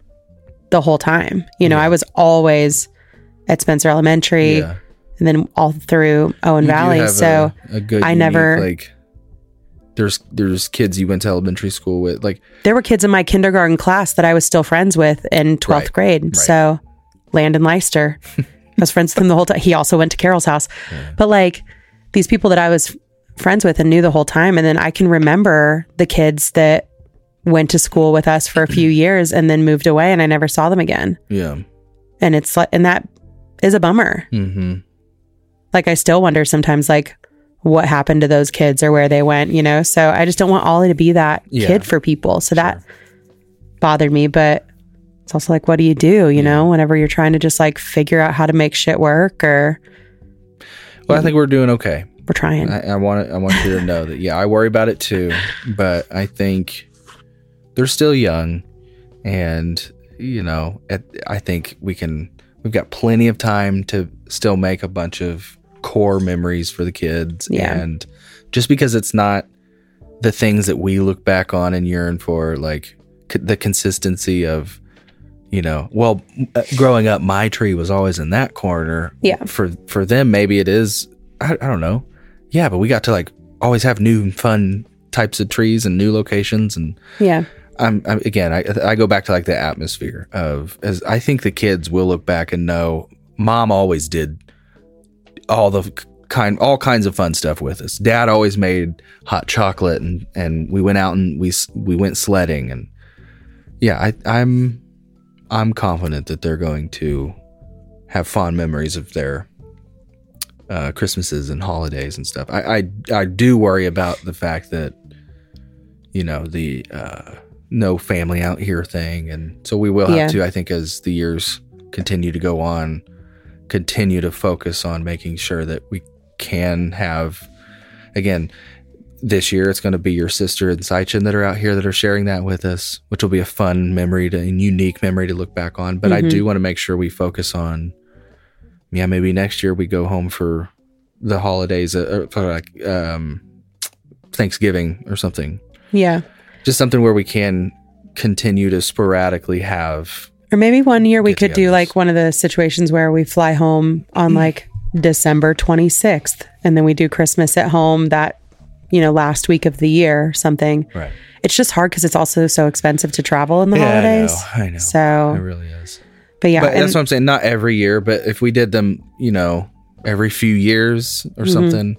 [SPEAKER 1] the whole time. You know,
[SPEAKER 2] Yeah.
[SPEAKER 1] I was always at Spencer Elementary
[SPEAKER 2] yeah.
[SPEAKER 1] and then all through Owen
[SPEAKER 2] You
[SPEAKER 1] Valley. So
[SPEAKER 2] a, a good,
[SPEAKER 1] I
[SPEAKER 2] unique,
[SPEAKER 1] never-
[SPEAKER 2] like, there's, there's kids you went to elementary school with, like,
[SPEAKER 1] there were kids in my kindergarten class that I was still friends with in 12th
[SPEAKER 2] Right,
[SPEAKER 1] grade.
[SPEAKER 2] right.
[SPEAKER 1] So Landon Leister, I was friends with him the whole time. He also went to Carol's house. But like these people that I was friends with and knew the whole time. And then I can remember the kids that went to school with us for a few years and then moved away and I never saw them again.
[SPEAKER 2] yeah.
[SPEAKER 1] And it's like, and that is a bummer.
[SPEAKER 2] Mm-hmm.
[SPEAKER 1] Like I still wonder sometimes like what happened to those kids or where they went, you know? So I just don't want Ollie to be that
[SPEAKER 2] Yeah.
[SPEAKER 1] kid for people. So that bothered me, but it's also like, what do you do, you know, whenever you're trying to just like figure out how to make shit work or
[SPEAKER 2] Well, I think we're doing okay.
[SPEAKER 1] we're trying.
[SPEAKER 2] I, I want I want you to know that yeah, I worry about it too, but I think they're still young, and you know, at, I think we can. We've got plenty of time to still make a bunch of core memories for the kids,
[SPEAKER 1] Yeah.
[SPEAKER 2] and just because it's not the things that we look back on and yearn for, like c- the consistency of. You know, well, uh, growing up, my tree was always in that corner.
[SPEAKER 1] Yeah.
[SPEAKER 2] For for them, maybe it is. I, I don't know. Yeah, but we got to like always have new fun types of trees and new locations and
[SPEAKER 1] yeah.
[SPEAKER 2] I'm, I'm again I I go back to like the atmosphere of as I think the kids will look back and know mom always did all the kind all kinds of fun stuff with us. Dad always made hot chocolate and and we went out and we we went sledding and yeah, I I'm I'm confident that they're going to have fond memories of their uh, Christmases and holidays and stuff. I, I I do worry about the fact that you know the uh, no family out here thing, and so we will have
[SPEAKER 1] Yeah.
[SPEAKER 2] to. I think as the years continue to go on, continue to focus on making sure that we can have again. This year, it's going to be your sister and Saichin that are out here that are sharing that with us, which will be a fun memory to, and unique memory to look back on. But I
[SPEAKER 1] Mhm.
[SPEAKER 2] do want to make sure we focus on yeah, maybe next year we go home for the holidays, uh, or for like um, Thanksgiving or something.
[SPEAKER 1] Yeah.
[SPEAKER 2] Just something where we can continue to sporadically have.
[SPEAKER 1] Or maybe one year we could do like one of the situations where we fly home on like December 26th and then we do Christmas at home that, you know, last week of the year or something.
[SPEAKER 2] Right.
[SPEAKER 1] It's just hard because it's also so expensive to travel in the holidays.
[SPEAKER 2] I know. I know.
[SPEAKER 1] So,
[SPEAKER 2] it really is.
[SPEAKER 1] but yeah,
[SPEAKER 2] but
[SPEAKER 1] and-
[SPEAKER 2] that's what I'm saying. Not every year, but if we did them, you know, every few years or
[SPEAKER 1] Mhm.
[SPEAKER 2] something,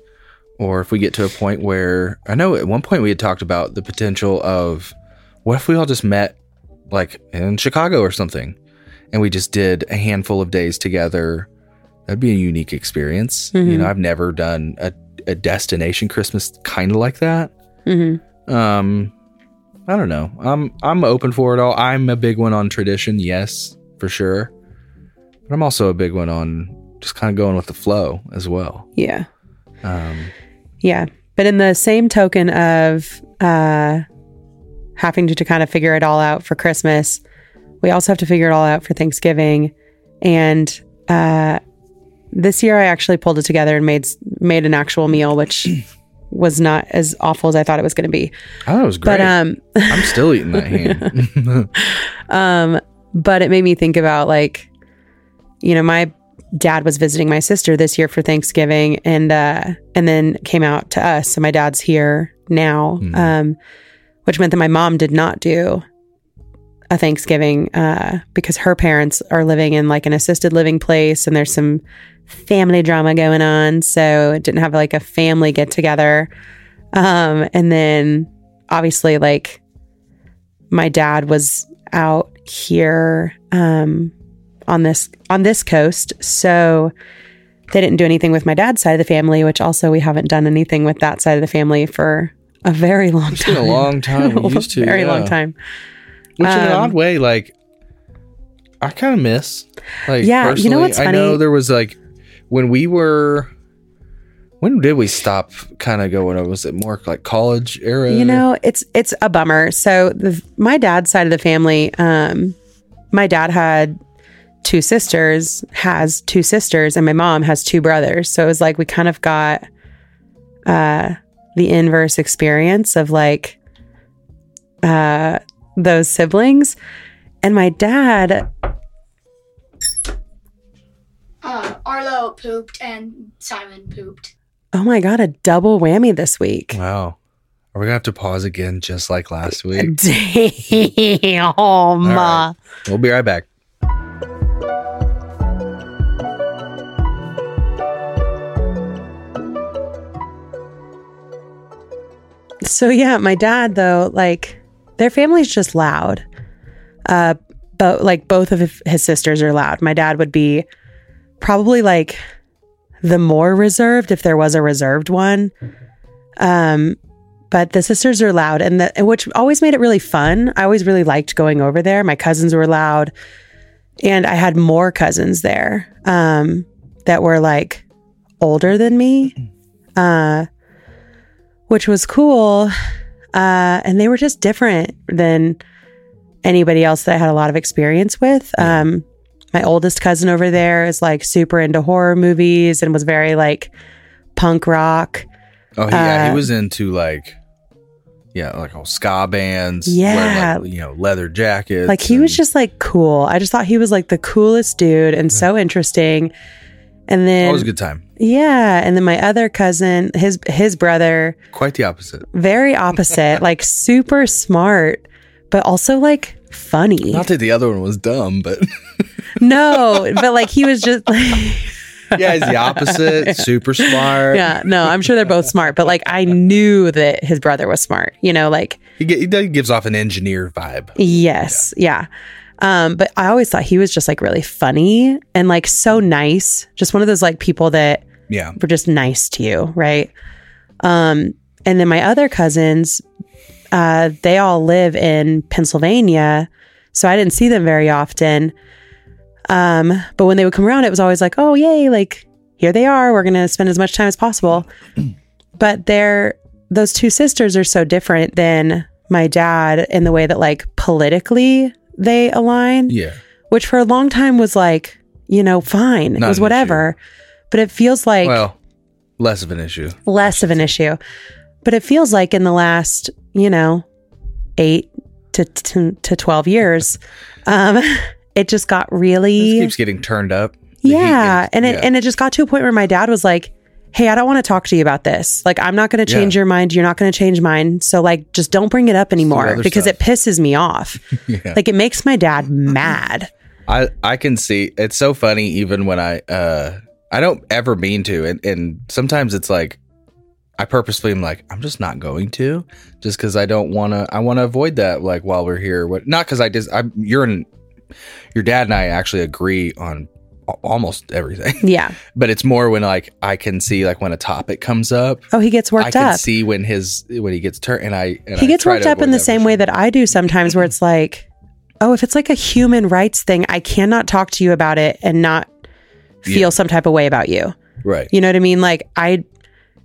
[SPEAKER 2] or if we get to a point where I know at one point we had talked about the potential of what if we all just met like in Chicago or something, and we just did a handful of days together. That'd be a unique experience. You
[SPEAKER 1] Mhm.
[SPEAKER 2] know, I've never done a, a destination Christmas kind of like that.
[SPEAKER 1] Mhm.
[SPEAKER 2] Um, I don't know. I'm I'm open for it all. I'm a big one on tradition, yes, for sure. But I'm also a big one on just kind of going with the flow as well.
[SPEAKER 1] Yeah.
[SPEAKER 2] Um,
[SPEAKER 1] Yeah. But in the same token of uh, having to, to kind of figure it all out for Christmas, we also have to figure it all out for Thanksgiving. And uh, this year, I actually pulled it together and made made an actual meal, which was not as awful as I thought it was going to be.
[SPEAKER 2] I thought it was great.
[SPEAKER 1] But um,
[SPEAKER 2] I'm still eating that ham.
[SPEAKER 1] um, but it made me think about like, you know, my dad was visiting my sister this year for Thanksgiving, and uh, and then came out to us. So my dad's here now,
[SPEAKER 2] Mhm.
[SPEAKER 1] um, which meant that my mom did not do a Thanksgiving uh, because her parents are living in like an assisted living place, and there's some family drama going on. So it didn't have like a family get together. Um, and then obviously like my dad was out here um, on this on this coast, so they didn't do anything with my dad's side of the family, which also we haven't done anything with that side of the family for a very long
[SPEAKER 2] It's
[SPEAKER 1] time.
[SPEAKER 2] been a long time. We used to,
[SPEAKER 1] very long time.
[SPEAKER 2] Which in an
[SPEAKER 1] Um,
[SPEAKER 2] odd way, like I kind of miss. Like
[SPEAKER 1] Yeah, you know
[SPEAKER 2] personally,
[SPEAKER 1] what's
[SPEAKER 2] I know there was like when we were. When did we stop kind of going over? Was it more like college era?
[SPEAKER 1] You know, it's it's a bummer. So the, my dad's side of the family, um, my dad had two sisters, has two sisters, and my mom has two brothers. So it was like we kind of got uh, the inverse experience of like uh, those siblings. And my dad,
[SPEAKER 4] Uh, Arlo pooped and Simon pooped.
[SPEAKER 1] oh my god, a double whammy this week.
[SPEAKER 2] Wow. Are we gonna have to pause again, just like last week?
[SPEAKER 1] Damn.
[SPEAKER 2] right. We'll be right back.
[SPEAKER 1] So yeah, my dad though, like their family's just loud. Uh but like both of his sisters are loud. My dad would be probably like the more reserved if there was a reserved one. Um but the sisters are loud and the, which always made it really fun. I always really liked going over there. My cousins were loud and I had more cousins there um that were like older than me. Uh which was cool. Uh, and they were just different than anybody else that I had a lot of experience with. Um, my oldest cousin over there is like super into horror movies and was very like punk rock.
[SPEAKER 2] Oh yeah,
[SPEAKER 1] Uh,
[SPEAKER 2] he was into like, yeah, like all ska bands.
[SPEAKER 1] Yeah.
[SPEAKER 2] like, you know, leather jackets.
[SPEAKER 1] Like he was just like cool. I just thought he was like the coolest dude and so interesting. And then
[SPEAKER 2] always a good time.
[SPEAKER 1] yeah, and then my other cousin, his his brother,
[SPEAKER 2] Quite the opposite.
[SPEAKER 1] very opposite, like super smart, but also like funny.
[SPEAKER 2] Not that the other one was dumb, but
[SPEAKER 1] No, but like he was just like,
[SPEAKER 2] yeah, he's the opposite. Super smart.
[SPEAKER 1] yeah, no, I'm sure they're both smart, but like I knew that his brother was smart, you know, like,
[SPEAKER 2] he, he gives off an engineer vibe.
[SPEAKER 1] yes, yeah. Um, but I always thought he was just like really funny and like so nice, just one of those like people that
[SPEAKER 2] Yeah,
[SPEAKER 1] were just nice to you, right? Um, and then my other cousins, uh, they all live in Pennsylvania, so I didn't see them very often. Um, but when they would come around, it was always like, "Oh, yay! Like here they are. We're gonna spend as much time as possible." but they're those two sisters are so different than my dad in the way that like politically they align
[SPEAKER 2] yeah.
[SPEAKER 1] which for a long time was like, you know, fine.
[SPEAKER 2] Not
[SPEAKER 1] it was whatever. But it feels like
[SPEAKER 2] well, less of an issue.
[SPEAKER 1] less of an issue. But it feels like in the last, you know, eight to to, to 12 years, um, it just got
[SPEAKER 2] It
[SPEAKER 1] really,
[SPEAKER 2] keeps getting turned up.
[SPEAKER 1] Yeah.
[SPEAKER 2] gets-
[SPEAKER 1] And it,
[SPEAKER 2] yeah.
[SPEAKER 1] and it just got to a point where my dad was like, Hey, I don't want to talk to you about this. Like, I'm not going to change
[SPEAKER 2] Yeah.
[SPEAKER 1] your mind. You're not going to change mine. So, like, just don't bring it up anymore because
[SPEAKER 2] stuff.
[SPEAKER 1] it pisses me off.
[SPEAKER 2] yeah.
[SPEAKER 1] Like, it makes my dad mad.
[SPEAKER 2] I I can see it's so funny even when I uh I don't ever mean to and and sometimes it's like I purposefully am like I'm just not going to just cuz I don't want to I want to avoid that like while we're here what not cuz I just I'm you're in your dad and I actually agree on almost everything.
[SPEAKER 1] Yeah.
[SPEAKER 2] But it's more when like I can see like when a topic comes up,
[SPEAKER 1] Oh, he gets worked up I can
[SPEAKER 2] see when his when he gets turned, and I and
[SPEAKER 1] he
[SPEAKER 2] I
[SPEAKER 1] gets worked up in the same way that I do sometimes, where it's like, oh, if it's like a human rights thing, I cannot talk to you about it and not feel
[SPEAKER 2] Yeah.
[SPEAKER 1] some type of way about you.
[SPEAKER 2] right.
[SPEAKER 1] You know what I mean? Like I,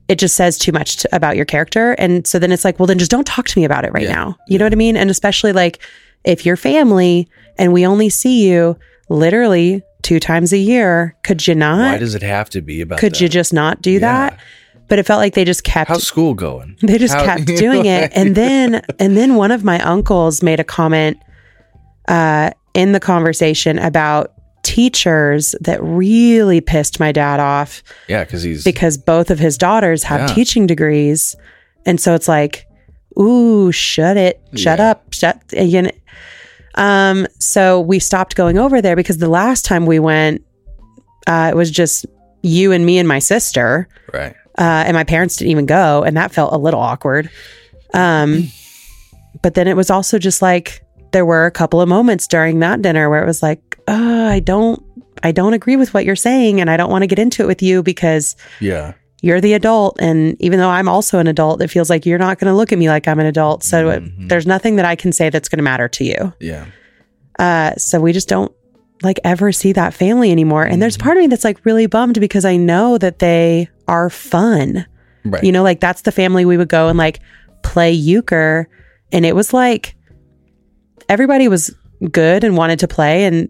[SPEAKER 1] it just says too much to, about your character, and so then it's like, well, then just don't talk to me about it right
[SPEAKER 2] Yeah.
[SPEAKER 1] now. You know what I mean? And especially like if you're family and we only see you literally two times a year, could you not?
[SPEAKER 2] Why does it have to be about?
[SPEAKER 1] Could
[SPEAKER 2] that?
[SPEAKER 1] you just not do
[SPEAKER 2] Yeah.
[SPEAKER 1] that? But it felt like they just kept
[SPEAKER 2] How's school going?
[SPEAKER 1] they just
[SPEAKER 2] How-
[SPEAKER 1] kept doing it and then and then one of my uncles made a comment uh in the conversation about teachers that really pissed my dad off
[SPEAKER 2] yeah, because he's
[SPEAKER 1] because both of his daughters have
[SPEAKER 2] Yeah.
[SPEAKER 1] teaching degrees and so it's like ooh shut it shut
[SPEAKER 2] Yeah.
[SPEAKER 1] up shut you know, um so we stopped going over there because the last time we went uh it was just you and me and my sister
[SPEAKER 2] right.
[SPEAKER 1] uh, and my parents didn't even go, and that felt a little awkward. Um, but then it was also just like there were a couple of moments during that dinner where it was like, uh, I don't, I don't agree with what you're saying, and I don't want to get into it with you because
[SPEAKER 2] Yeah.
[SPEAKER 1] You're the adult, and even though I'm also an adult, it feels like you're not going to look at me like I'm an adult. So it-
[SPEAKER 2] Mhm.
[SPEAKER 1] there's nothing that I can say that's going to matter to you.
[SPEAKER 2] Yeah.
[SPEAKER 1] Uh, so we just don't like ever see that family anymore. And there's part of me that's like really bummed because I know that they are fun.
[SPEAKER 2] Right.
[SPEAKER 1] You know, like that's the family we would go and like play euchre. And it was like everybody was good and wanted to play. And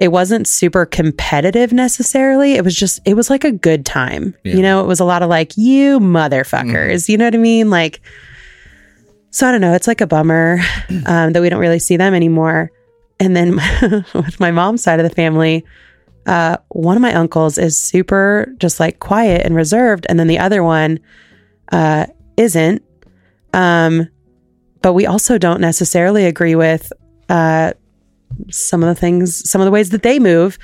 [SPEAKER 1] it wasn't super competitive necessarily. It was just, it was like a good time.
[SPEAKER 2] Yeah.
[SPEAKER 1] You know, it was a lot of like, you motherfuckers. You know what I mean? Like, so I don't know. It's like a bummer um, that we don't really see them anymore. And then with my mom's side of the family, uh, one of my uncles is super just like quiet and reserved, and then the other one uh, isn't. Um, but we also don't necessarily agree with uh, some of the things, some of the ways that they move.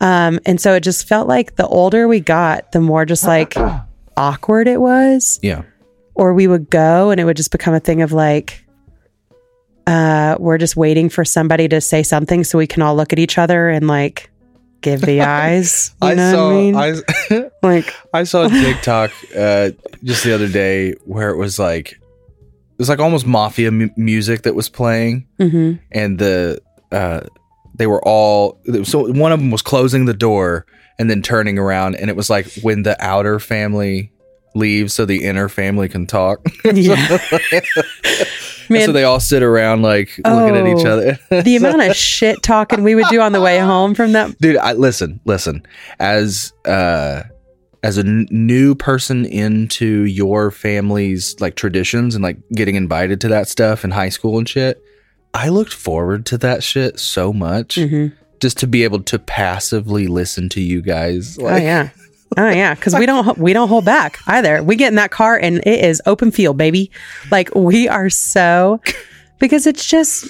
[SPEAKER 1] Um, and so it just felt like the older we got, the more just like awkward it was
[SPEAKER 2] yeah.
[SPEAKER 1] or we would go and it would just become a thing of like uh we're just waiting for somebody to say something so we can all look at each other and like give the eyes you know what i mean
[SPEAKER 2] I,
[SPEAKER 1] like
[SPEAKER 2] I saw a TikTok uh, just the other day where it was like it was like almost mafia mu- music that was playing,
[SPEAKER 1] mhm.
[SPEAKER 2] and the uh, they were all so one of them was closing the door and then turning around, and it was like when the outer family leaves so the inner family can talk.
[SPEAKER 1] yeah
[SPEAKER 2] so they all sit around like looking at each
[SPEAKER 1] Oh,
[SPEAKER 2] other.
[SPEAKER 1] the amount of shit talking we would do on the way home from that
[SPEAKER 2] dude i listen listen as uh as a n- new person into your family's like traditions and like getting invited to that stuff in high school and shit i looked forward to that shit so much
[SPEAKER 1] Mhm.
[SPEAKER 2] just to be able to passively listen to you guys
[SPEAKER 1] oh yeah. Oh yeah because we don't we don't hold back either. We get in that car and it is open field baby. Like we are so because it's just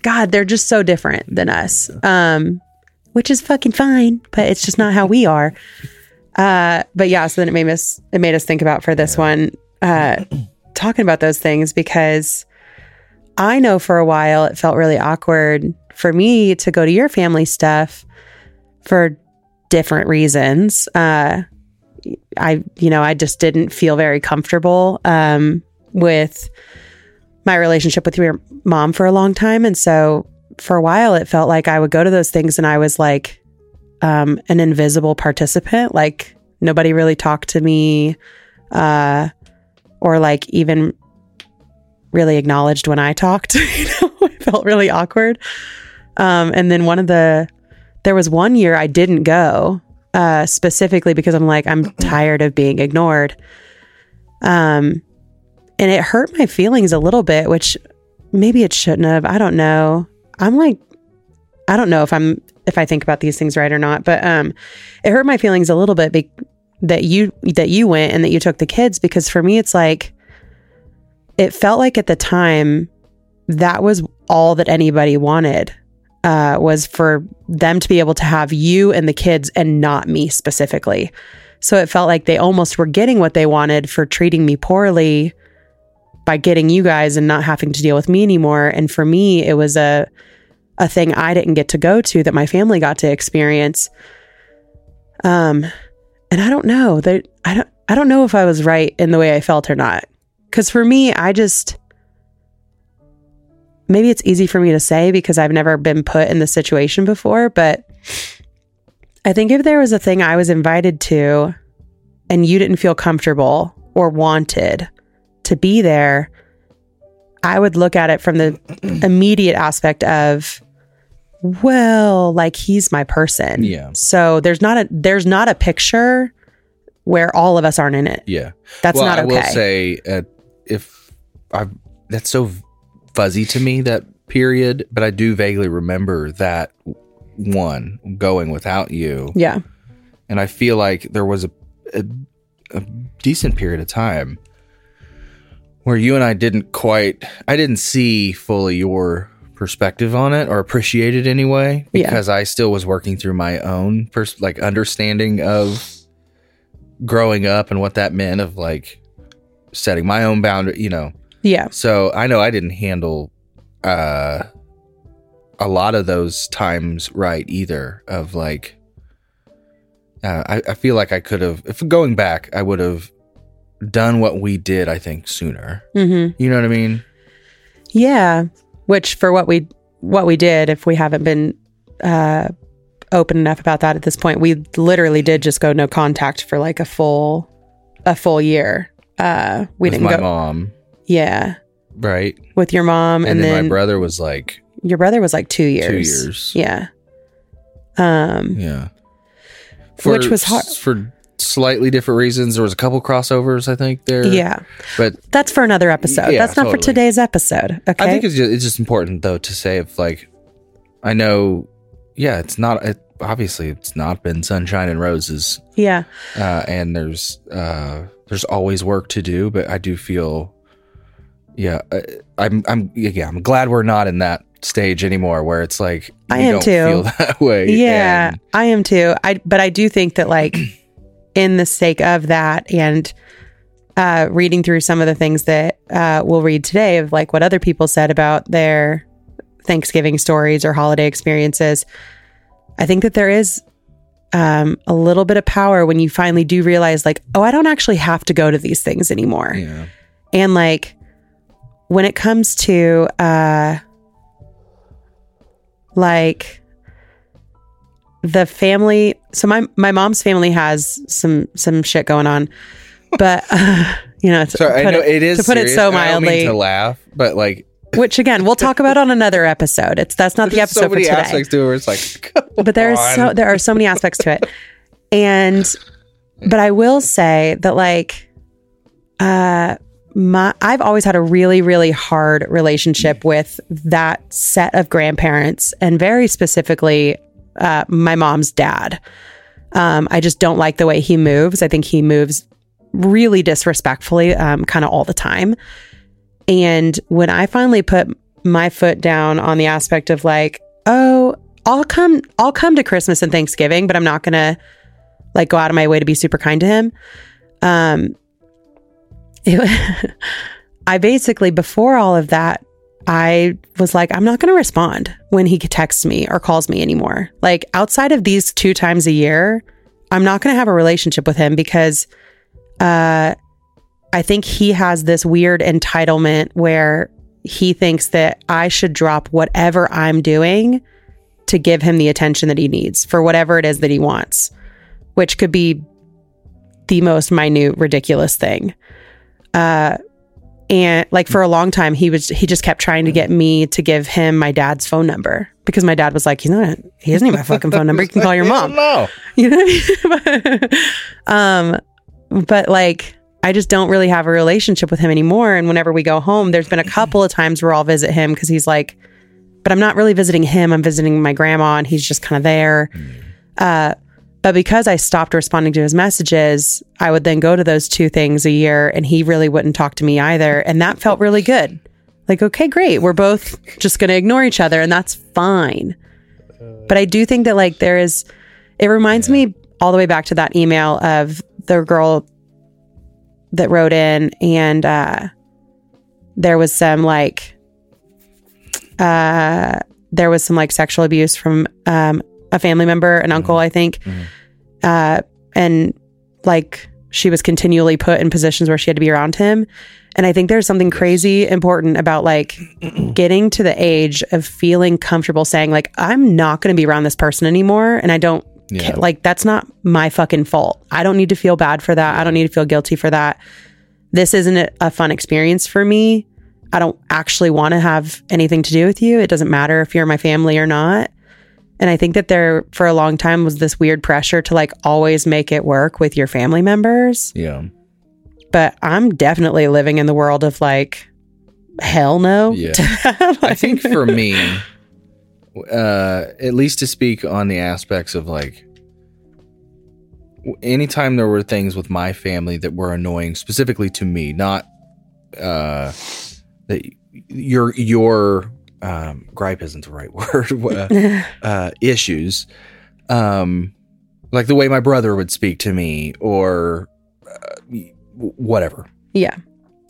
[SPEAKER 1] god they're just so different than us um which is fucking fine but it's just not how we are. Uh but yeah so then it made us it made us think about for this one uh talking about those things because i know for a while it felt really awkward for me to go to your family stuff for different reasons. Uh i you know i just didn't feel very comfortable um with my relationship with your mom for a long time. And so for a while it felt like i would go to those things and i was like um an invisible participant. Like nobody really talked to me uh or like even really acknowledged when i talked you know it felt really awkward um and then one of the there was one year I didn't go uh, specifically because I'm like I'm tired of being ignored. Um, and it hurt my feelings a little bit, which maybe it shouldn't have. I don't know. I'm like, I don't know if I'm if I think about these things right or not, but um, it hurt my feelings a little bit be- that you that you went and that you took the kids because for me it's like it felt like at the time that was all that anybody wanted uh, was for them to be able to have you and the kids and not me specifically. So it felt like they almost were getting what they wanted for treating me poorly by getting you guys and not having to deal with me anymore. And for me, it was a a thing I didn't get to go to that my family got to experience. Um, and I don't know that I don't I don't know if I was right in the way I felt or not. Because for me, I just maybe it's easy for me to say because I've never been put in this situation before, but I think if there was a thing I was invited to and you didn't feel comfortable or wanted to be there, I would look at it from the immediate aspect of, well, like he's my person.
[SPEAKER 2] Yeah.
[SPEAKER 1] So there's not a there's not a picture where all of us aren't in it.
[SPEAKER 2] Yeah.
[SPEAKER 1] That's
[SPEAKER 2] well,
[SPEAKER 1] not
[SPEAKER 2] I will say, uh, if I, that's so fuzzy to me that period, but I do vaguely remember that one going without you,
[SPEAKER 1] yeah.
[SPEAKER 2] and I feel like there was a, a a decent period of time where you and I didn't quite, I didn't see fully your perspective on it or appreciate it anyway
[SPEAKER 1] Yeah.
[SPEAKER 2] because I still was working through my own pers- like understanding of growing up and what that meant of like setting my own boundary, you know.
[SPEAKER 1] Yeah.
[SPEAKER 2] So I know I didn't handle uh a lot of those times right either of like uh, I, I feel like I could have if going back I would have done what we did I think sooner.
[SPEAKER 1] Mm-hmm.
[SPEAKER 2] You know what I mean?
[SPEAKER 1] Yeah. Which for what we what we did, if we haven't been uh open enough about that at this point, we literally did just go no contact for like a full a full year. Uh we
[SPEAKER 2] With
[SPEAKER 1] didn't go
[SPEAKER 2] my
[SPEAKER 1] go
[SPEAKER 2] mom,
[SPEAKER 1] Yeah.
[SPEAKER 2] right?
[SPEAKER 1] With your mom
[SPEAKER 2] And,
[SPEAKER 1] and,
[SPEAKER 2] then,
[SPEAKER 1] then
[SPEAKER 2] my brother was like
[SPEAKER 1] your brother was like two years.
[SPEAKER 2] years.
[SPEAKER 1] Yeah. Um
[SPEAKER 2] yeah.
[SPEAKER 1] Which was hard-
[SPEAKER 2] for slightly different reasons. There was a couple crossovers I think there.
[SPEAKER 1] yeah.
[SPEAKER 2] But
[SPEAKER 1] That's for another episode.
[SPEAKER 2] Yeah,
[SPEAKER 1] That's not for
[SPEAKER 2] totally.
[SPEAKER 1] today's episode. Okay.
[SPEAKER 2] I think it's just, it's just important though to say if like I know, yeah, it's not it, obviously it's not been sunshine and roses,
[SPEAKER 1] yeah.
[SPEAKER 2] uh, and there's uh, there's always work to do, but I do feel, yeah, I, I'm I'm yeah, I'm glad we're not in that stage anymore where it's like
[SPEAKER 1] I am too.
[SPEAKER 2] feel that way.
[SPEAKER 1] Yeah,
[SPEAKER 2] And-
[SPEAKER 1] I am too. I but I do think that like in the sake of that and uh reading through some of the things that uh we'll read today of like what other people said about their Thanksgiving stories or holiday experiences, I think that there is um a little bit of power when you finally do realize like, oh, I don't actually have to go to these things anymore.
[SPEAKER 2] yeah,
[SPEAKER 1] And like when it comes to uh like the family so my my mom's family has some some shit going on. But uh, you know, to
[SPEAKER 2] so I know it is
[SPEAKER 1] to put it so
[SPEAKER 2] and I don't mean
[SPEAKER 1] mildly,
[SPEAKER 2] to laugh, but like
[SPEAKER 1] which again, we'll talk about on another episode. It's that's not the episode
[SPEAKER 2] so many
[SPEAKER 1] for today.
[SPEAKER 2] aspects to it where it's like,
[SPEAKER 1] but there is so there are so many aspects to it. And but i will say that like uh my i've always had a really really hard relationship with that set of grandparents and very specifically uh my mom's dad. Um i just don't like the way he moves. I think he moves really disrespectfully um kind of all the time and when i finally put my foot down on the aspect of like oh I'll come I'll come to Christmas and Thanksgiving, but I'm not going to like go out of my way to be super kind to him. Um it- I basically before all of that I was like I'm not going to respond when he texts me or calls me anymore. Like outside of these two times a year, I'm not going to have a relationship with him because uh I think he has this weird entitlement where he thinks that I should drop whatever I'm doing to give him the attention that he needs for whatever it is that he wants, which could be the most minute, ridiculous thing. Uh, and like for a long time, he was he just kept trying to get me to give him my dad's phone number because my dad was like, he's not, he doesn't need my fucking phone number. You can call your mom.
[SPEAKER 2] No,
[SPEAKER 1] You know what I mean? um, but like, I just don't really have a relationship with him anymore. And whenever we go home, there's been a couple of times where I'll visit him because he's like, but I'm not really visiting him. I'm visiting my grandma, and he's just kind of there. Uh, but because I stopped responding to his messages, I would then go to those two things a year, and he really wouldn't talk to me either. And that felt really good. Like, okay, great. We're both just going to ignore each other, and that's fine. But I do think that, like, there is, it reminds me all the way back to that email of the girl that wrote in, and uh, there was some like, uh, there was some like sexual abuse from um, a family member, an uncle, I think. Uh, and like she was continually put in positions where she had to be around him. And I think there's something crazy important about like getting to the age of feeling comfortable saying, like, I'm not going to be around this person anymore. And I don't
[SPEAKER 2] Yeah.
[SPEAKER 1] like, that's not my fucking fault. I don't need to feel bad for that. I don't need to feel guilty for that. This isn't a- fun experience for me. I don't actually want to have anything to do with you. It doesn't matter if you're my family or not. And I think that there, for a long time, was this weird pressure to like always make it work with your family members.
[SPEAKER 2] Yeah.
[SPEAKER 1] But I'm definitely living in the world of like, hell no.
[SPEAKER 2] Yeah. I think for me, uh, at least to speak on the aspects of like, anytime there were things with my family that were annoying, specifically to me, not uh, that your your um, gripe isn't the right word. uh, uh, issues, um, like the way my brother would speak to me, or uh, whatever.
[SPEAKER 1] yeah.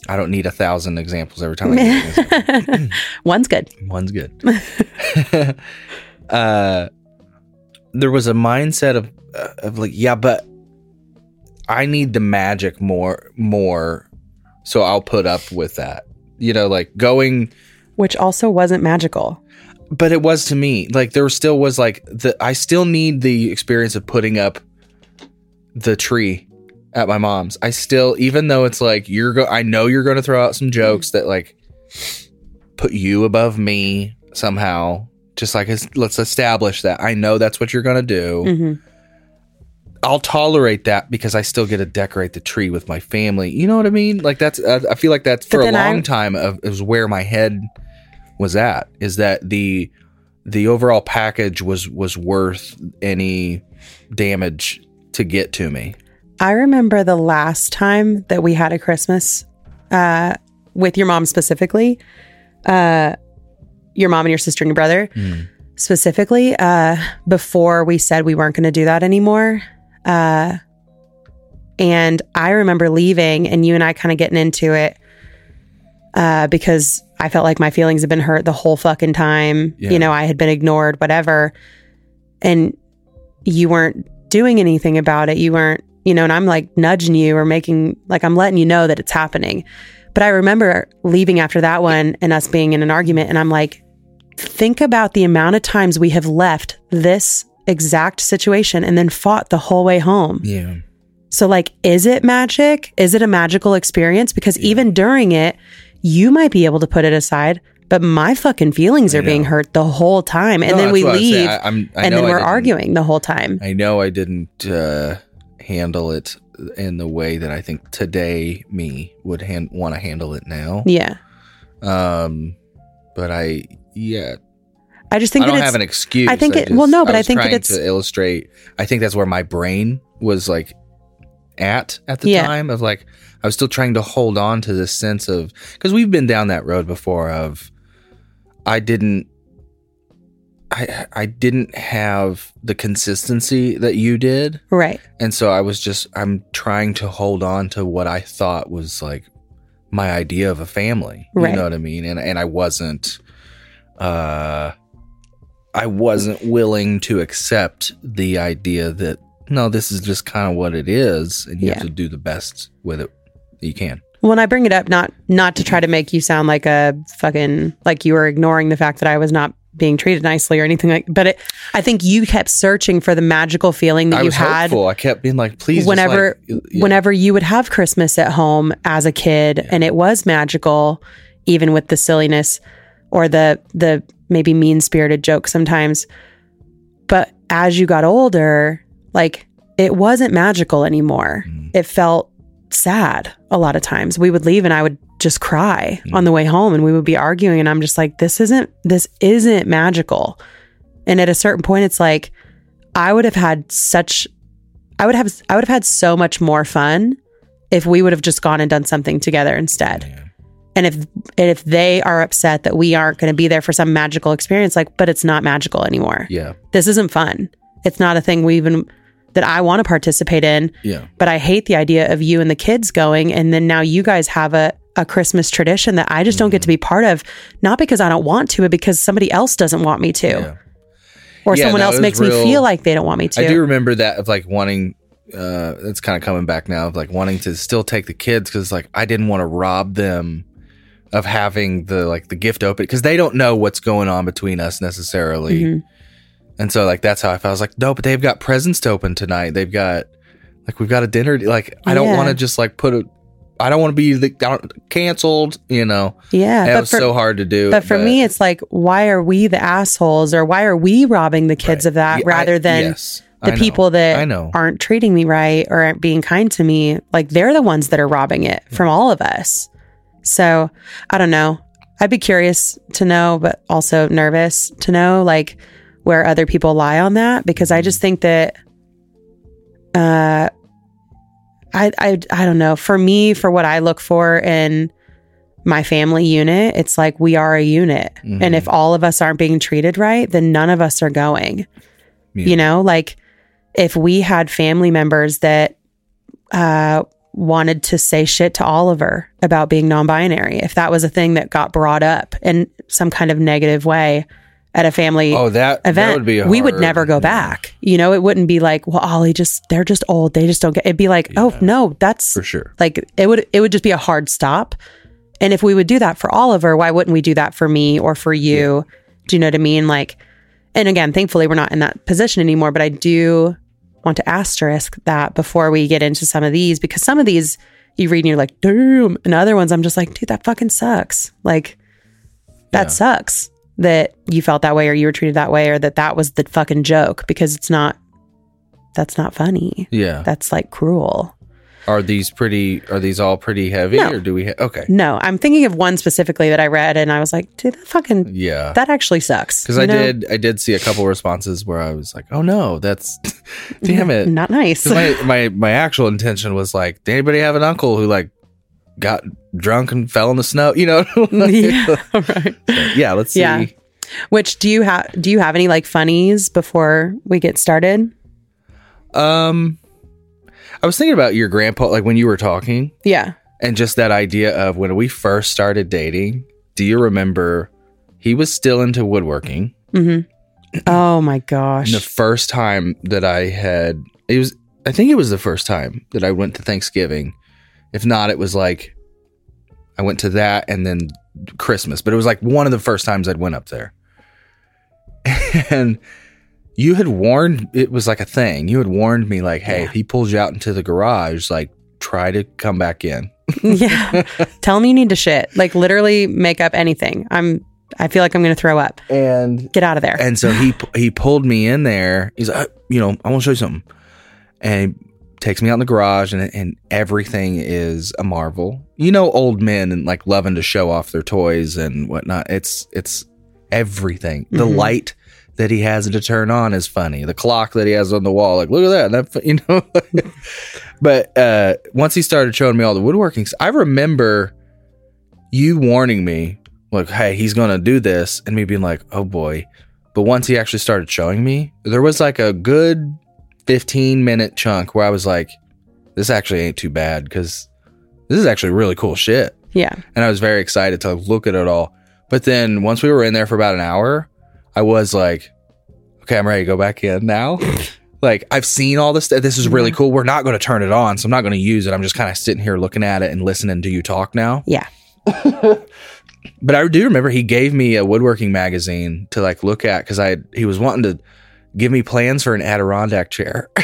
[SPEAKER 2] I don't need a thousand examples every time. Example.
[SPEAKER 1] One's good.
[SPEAKER 2] One's good. uh, there was a mindset of uh, of like, yeah, but I need the magic more, more, so I'll put up with that. You know, like going,
[SPEAKER 1] Which also wasn't magical.
[SPEAKER 2] but it was to me like there still was like the I still need the experience of putting up the tree at my mom's. I still, even though it's like you're go, I know you're going to throw out some jokes that like put you above me somehow. Just like let's establish that I know that's what you're going to do.
[SPEAKER 1] hmm
[SPEAKER 2] I'll tolerate that because I still get to decorate the tree with my family. You know what I mean? Like that's I I feel like that's for a
[SPEAKER 1] then I-
[SPEAKER 2] long time of is where my head was at. Is that the the overall package was was worth any damage to get to me?
[SPEAKER 1] I remember the last time that we had a Christmas uh, with your mom specifically, uh, your mom and your sister and your brother specifically, uh, before we said we weren't going to do that anymore. Uh, and I remember leaving and you and I kind of getting into it uh, because I felt like my feelings had been hurt the whole fucking time.
[SPEAKER 2] Yeah.
[SPEAKER 1] You know, I had been ignored, whatever. And you weren't doing anything about it. You weren't, you know, and I'm like nudging you or making, like, I'm letting you know that it's happening. But I remember leaving after that one and us being in an argument. And I'm like, think about the amount of times we have left this exact situation and then fought the whole way home.
[SPEAKER 2] Yeah.
[SPEAKER 1] So, like, is it magic? Is it a magical experience? Because even during it, you might be able to put it aside, but my fucking feelings are being hurt the whole time. And
[SPEAKER 2] No,
[SPEAKER 1] then we leave
[SPEAKER 2] I, I
[SPEAKER 1] and then we're arguing the whole time.
[SPEAKER 2] I know I didn't uh, handle it in the way that I think today me would hand, want to handle it now.
[SPEAKER 1] Yeah.
[SPEAKER 2] Um, but I yeah,
[SPEAKER 1] I just think
[SPEAKER 2] I
[SPEAKER 1] that
[SPEAKER 2] don't
[SPEAKER 1] it's,
[SPEAKER 2] have an excuse.
[SPEAKER 1] I think it- well, no, but I
[SPEAKER 2] was
[SPEAKER 1] think that it's-
[SPEAKER 2] to illustrate. I think that's where my brain was like at at the
[SPEAKER 1] Yeah.
[SPEAKER 2] time of like I was still trying to hold on to this sense of because we've been down that road before of I didn't. I, I didn't have the consistency that you did.
[SPEAKER 1] right.
[SPEAKER 2] And so I was just I'm trying to hold on to what I thought was like my idea of a family.
[SPEAKER 1] Right.
[SPEAKER 2] You know what I mean? And and I wasn't uh I wasn't willing to accept the idea that no, this is just kind of what it is and you
[SPEAKER 1] Yeah.
[SPEAKER 2] have to do the best with it that you can.
[SPEAKER 1] When I bring it up, not not to try to make you sound like a fucking like you were ignoring the fact that I was not being treated nicely or anything like. But it, I think you kept searching for the magical feeling that
[SPEAKER 2] I
[SPEAKER 1] you
[SPEAKER 2] was
[SPEAKER 1] had
[SPEAKER 2] hopeful. I kept being like, please
[SPEAKER 1] whenever
[SPEAKER 2] like, yeah.
[SPEAKER 1] whenever you would have Christmas at home as a kid, and it was magical, even with the silliness or the the maybe mean spirited jokes sometimes. But as you got older, like it wasn't magical anymore.
[SPEAKER 2] Mm.
[SPEAKER 1] It felt sad a lot of times. We would leave and I would just cry
[SPEAKER 2] Mm.
[SPEAKER 1] on the way home and we would be arguing and I'm just like this isn't this isn't magical. And at a certain point it's like I would have had such I would have I would have had so much more fun if we would have just gone and done something together instead.
[SPEAKER 2] Yeah.
[SPEAKER 1] And if and if they are upset that we aren't going to be there for some magical experience like but it's not magical anymore.
[SPEAKER 2] yeah.
[SPEAKER 1] This isn't fun. It's not a thing we even that I want to participate in,
[SPEAKER 2] Yeah.
[SPEAKER 1] but I hate the idea of you and the kids going and then now you guys have a a Christmas tradition that I just don't get to be part of not because I don't want to but because somebody else doesn't want me to.
[SPEAKER 2] Yeah.
[SPEAKER 1] or
[SPEAKER 2] Yeah,
[SPEAKER 1] someone
[SPEAKER 2] no,
[SPEAKER 1] else makes
[SPEAKER 2] real-
[SPEAKER 1] me feel like they don't want me to.
[SPEAKER 2] I do remember that of like wanting. Uh, it's kind of coming back now of like wanting to still take the kids because like I didn't want to rob them of having the like the gift open because they don't know what's going on between us necessarily.
[SPEAKER 1] Mhm.
[SPEAKER 2] And so like that's how I felt. I was like, no, but they've got presents to open tonight. They've got like we've got a dinner. Like I don't
[SPEAKER 1] Yeah.
[SPEAKER 2] want to just like put a. I don't want to be the, canceled. You know,
[SPEAKER 1] Yeah,
[SPEAKER 2] that
[SPEAKER 1] but
[SPEAKER 2] was
[SPEAKER 1] for,
[SPEAKER 2] so hard to do.
[SPEAKER 1] but for me, it's like, why are we the assholes, or why are we robbing the kids
[SPEAKER 2] Right.
[SPEAKER 1] of that
[SPEAKER 2] Yeah, I-
[SPEAKER 1] rather than
[SPEAKER 2] yes,
[SPEAKER 1] the
[SPEAKER 2] I know.
[SPEAKER 1] people that
[SPEAKER 2] I know.
[SPEAKER 1] aren't treating me right or aren't being kind to me? Like they're the ones that are robbing it from all of us. So I don't know. I'd be curious to know, but also nervous to know, like where other people lie on that, because I just think that, uh, I, I, I don't know. For me, for what I look for in my family unit, it's like we are a unit.
[SPEAKER 2] Mm-hmm.
[SPEAKER 1] And if all of us aren't being treated right, then none of us are going.
[SPEAKER 2] Yeah.
[SPEAKER 1] You know, like if we had family members that uh, wanted to say shit to Oliver about being non binary, if that was a thing that got brought up in some kind of negative way at a family
[SPEAKER 2] Oh, that
[SPEAKER 1] event,
[SPEAKER 2] that would be.
[SPEAKER 1] we would never go
[SPEAKER 2] Yeah.
[SPEAKER 1] back. You know, it wouldn't be like, well, Ollie just, they're just old. They just don't get, it'd be like, oh, no, that's
[SPEAKER 2] for sure.
[SPEAKER 1] like, it would, it would just be a hard stop. And if we would do that for Oliver, why wouldn't we do that for me or for you? Do you know what I mean? Like, and again, thankfully, we're not in that position anymore, but I do want to asterisk that before we get into some of these because some of these you read and you're like, damn. And other ones, I'm just like, dude, that fucking sucks. Like, that
[SPEAKER 2] Yeah.
[SPEAKER 1] sucks that you felt that way or you were treated that way or that that was the fucking joke because it's not, that's not funny.
[SPEAKER 2] Yeah.
[SPEAKER 1] That's like cruel.
[SPEAKER 2] Are these pretty? Are these all pretty heavy,
[SPEAKER 1] No.
[SPEAKER 2] or do we? Ha- okay.
[SPEAKER 1] No, I'm thinking of one specifically that I read and I was like, dude, that fucking,
[SPEAKER 2] Yeah.
[SPEAKER 1] that actually sucks.
[SPEAKER 2] Because I
[SPEAKER 1] know?
[SPEAKER 2] did. I did see a couple responses where I was like, "Oh no, that's damn it."
[SPEAKER 1] Not nice."
[SPEAKER 2] my my my actual intention was like, did anybody have an uncle who like got drunk and fell in the snow? You know?
[SPEAKER 1] yeah. Right.
[SPEAKER 2] yeah. Let's see.
[SPEAKER 1] Yeah. Which do you have? Do you have any like funnies before we get started?
[SPEAKER 2] Um, I was thinking about your grandpa, like when you were talking,
[SPEAKER 1] Yeah.
[SPEAKER 2] and just that idea of when we first started dating. Do you remember? He was still into woodworking. Mm-hmm.
[SPEAKER 1] Oh my gosh.
[SPEAKER 2] And the first time that I had, it was, I think it was the first time that I went to Thanksgiving. If not, it was like I went to that and then Christmas, but it was like one of the first times I'd went up there. And you had warned, it was like a thing. You had warned me, like, hey,
[SPEAKER 1] Yeah.
[SPEAKER 2] if he pulls you out into the garage, like, try to come back in.
[SPEAKER 1] yeah. Tell me you need to shit. Like literally make up anything. I'm. I feel like I'm going to throw up.
[SPEAKER 2] And
[SPEAKER 1] Get out of there.
[SPEAKER 2] And so he he pulled me in there. He's like, "Uh, you know, I want to show you something. And takes me out in the garage, and and everything is a marvel. You know, old men and like loving to show off their toys and whatnot. It's it's everything. The
[SPEAKER 1] Mhm.
[SPEAKER 2] light that he has to turn on is funny. The clock that he has on the wall, like look at that. That you know. but uh, once he started showing me all the woodworking, I remember you warning me like, hey, he's gonna do this, and me being like, oh boy. But once he actually started showing me, there was like a good 15 minute chunk where I was like, this actually ain't too bad because this is actually really cool shit.
[SPEAKER 1] yeah.
[SPEAKER 2] And I was very excited to look at it all. But then once we were in there for about an hour, I was like, okay, I'm ready to go back in now. like, I've seen all this. This is really cool. We're not going to turn it on. So I'm not going to use it. I'm just kind of sitting here looking at it and listening to you talk now.
[SPEAKER 1] Yeah.
[SPEAKER 2] But I do remember he gave me a woodworking magazine to like look at because I he was wanting to give me plans for an Adirondack chair.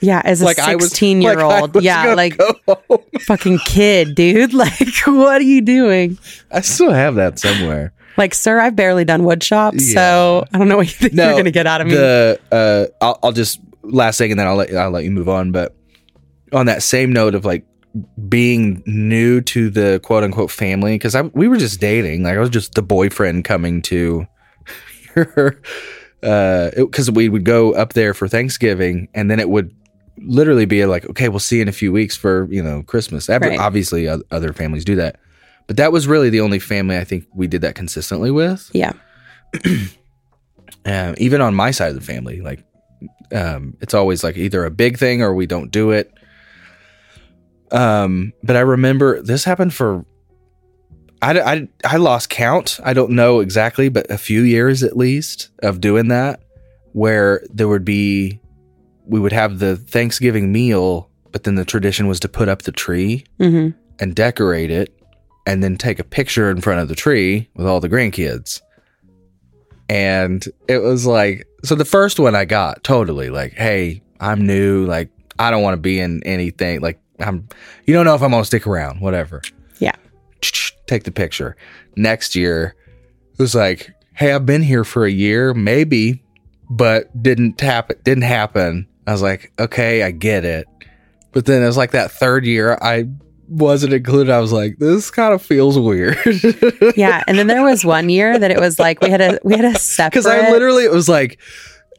[SPEAKER 1] Yeah. As a
[SPEAKER 2] like I was
[SPEAKER 1] 16 year
[SPEAKER 2] like I
[SPEAKER 1] old. Yeah. Like
[SPEAKER 2] go
[SPEAKER 1] fucking kid, dude. Like, what are you doing?
[SPEAKER 2] I still have that somewhere.
[SPEAKER 1] Like, sir, I've barely done wood shop. So I don't know what you think you're going to get out of me.
[SPEAKER 2] The uh, I'll, I'll just last thing and then I'll let I'll let you move on. But on that same note of like being new to the quote unquote family, because I we were just dating. Like I was just the boyfriend coming to your uh because we would go up there for Thanksgiving and then it would literally be like okay we'll see you in a few weeks for you know Christmas
[SPEAKER 1] Right.
[SPEAKER 2] obviously other families do that but that was really the only family I think we did that consistently with
[SPEAKER 1] yeah.
[SPEAKER 2] um, even on my side of the family like um, it's always like either a big thing or we don't do it um, but i remember this happened for I, I, I lost count i don't know exactly but a few years at least of doing that where there would be we would have the Thanksgiving meal, but then the tradition was to put up the tree
[SPEAKER 1] hmm
[SPEAKER 2] and decorate it and then take a picture in front of the tree with all the grandkids. And it was like, so the first one I got totally like, hey, I'm new. Like, I don't want to be in anything. Like, I'm, you don't know if I'm going to stick around, whatever. Take the picture. Next year, it was like, hey, I've been here for a year, maybe, but didn't tap it, didn't happen. I was like, okay, I get it. But then it was like that third year, I wasn't included. I was like, this kind of feels weird.
[SPEAKER 1] Yeah. And then there was one year that it was like we had a we had a separate
[SPEAKER 2] Because I literally, it was like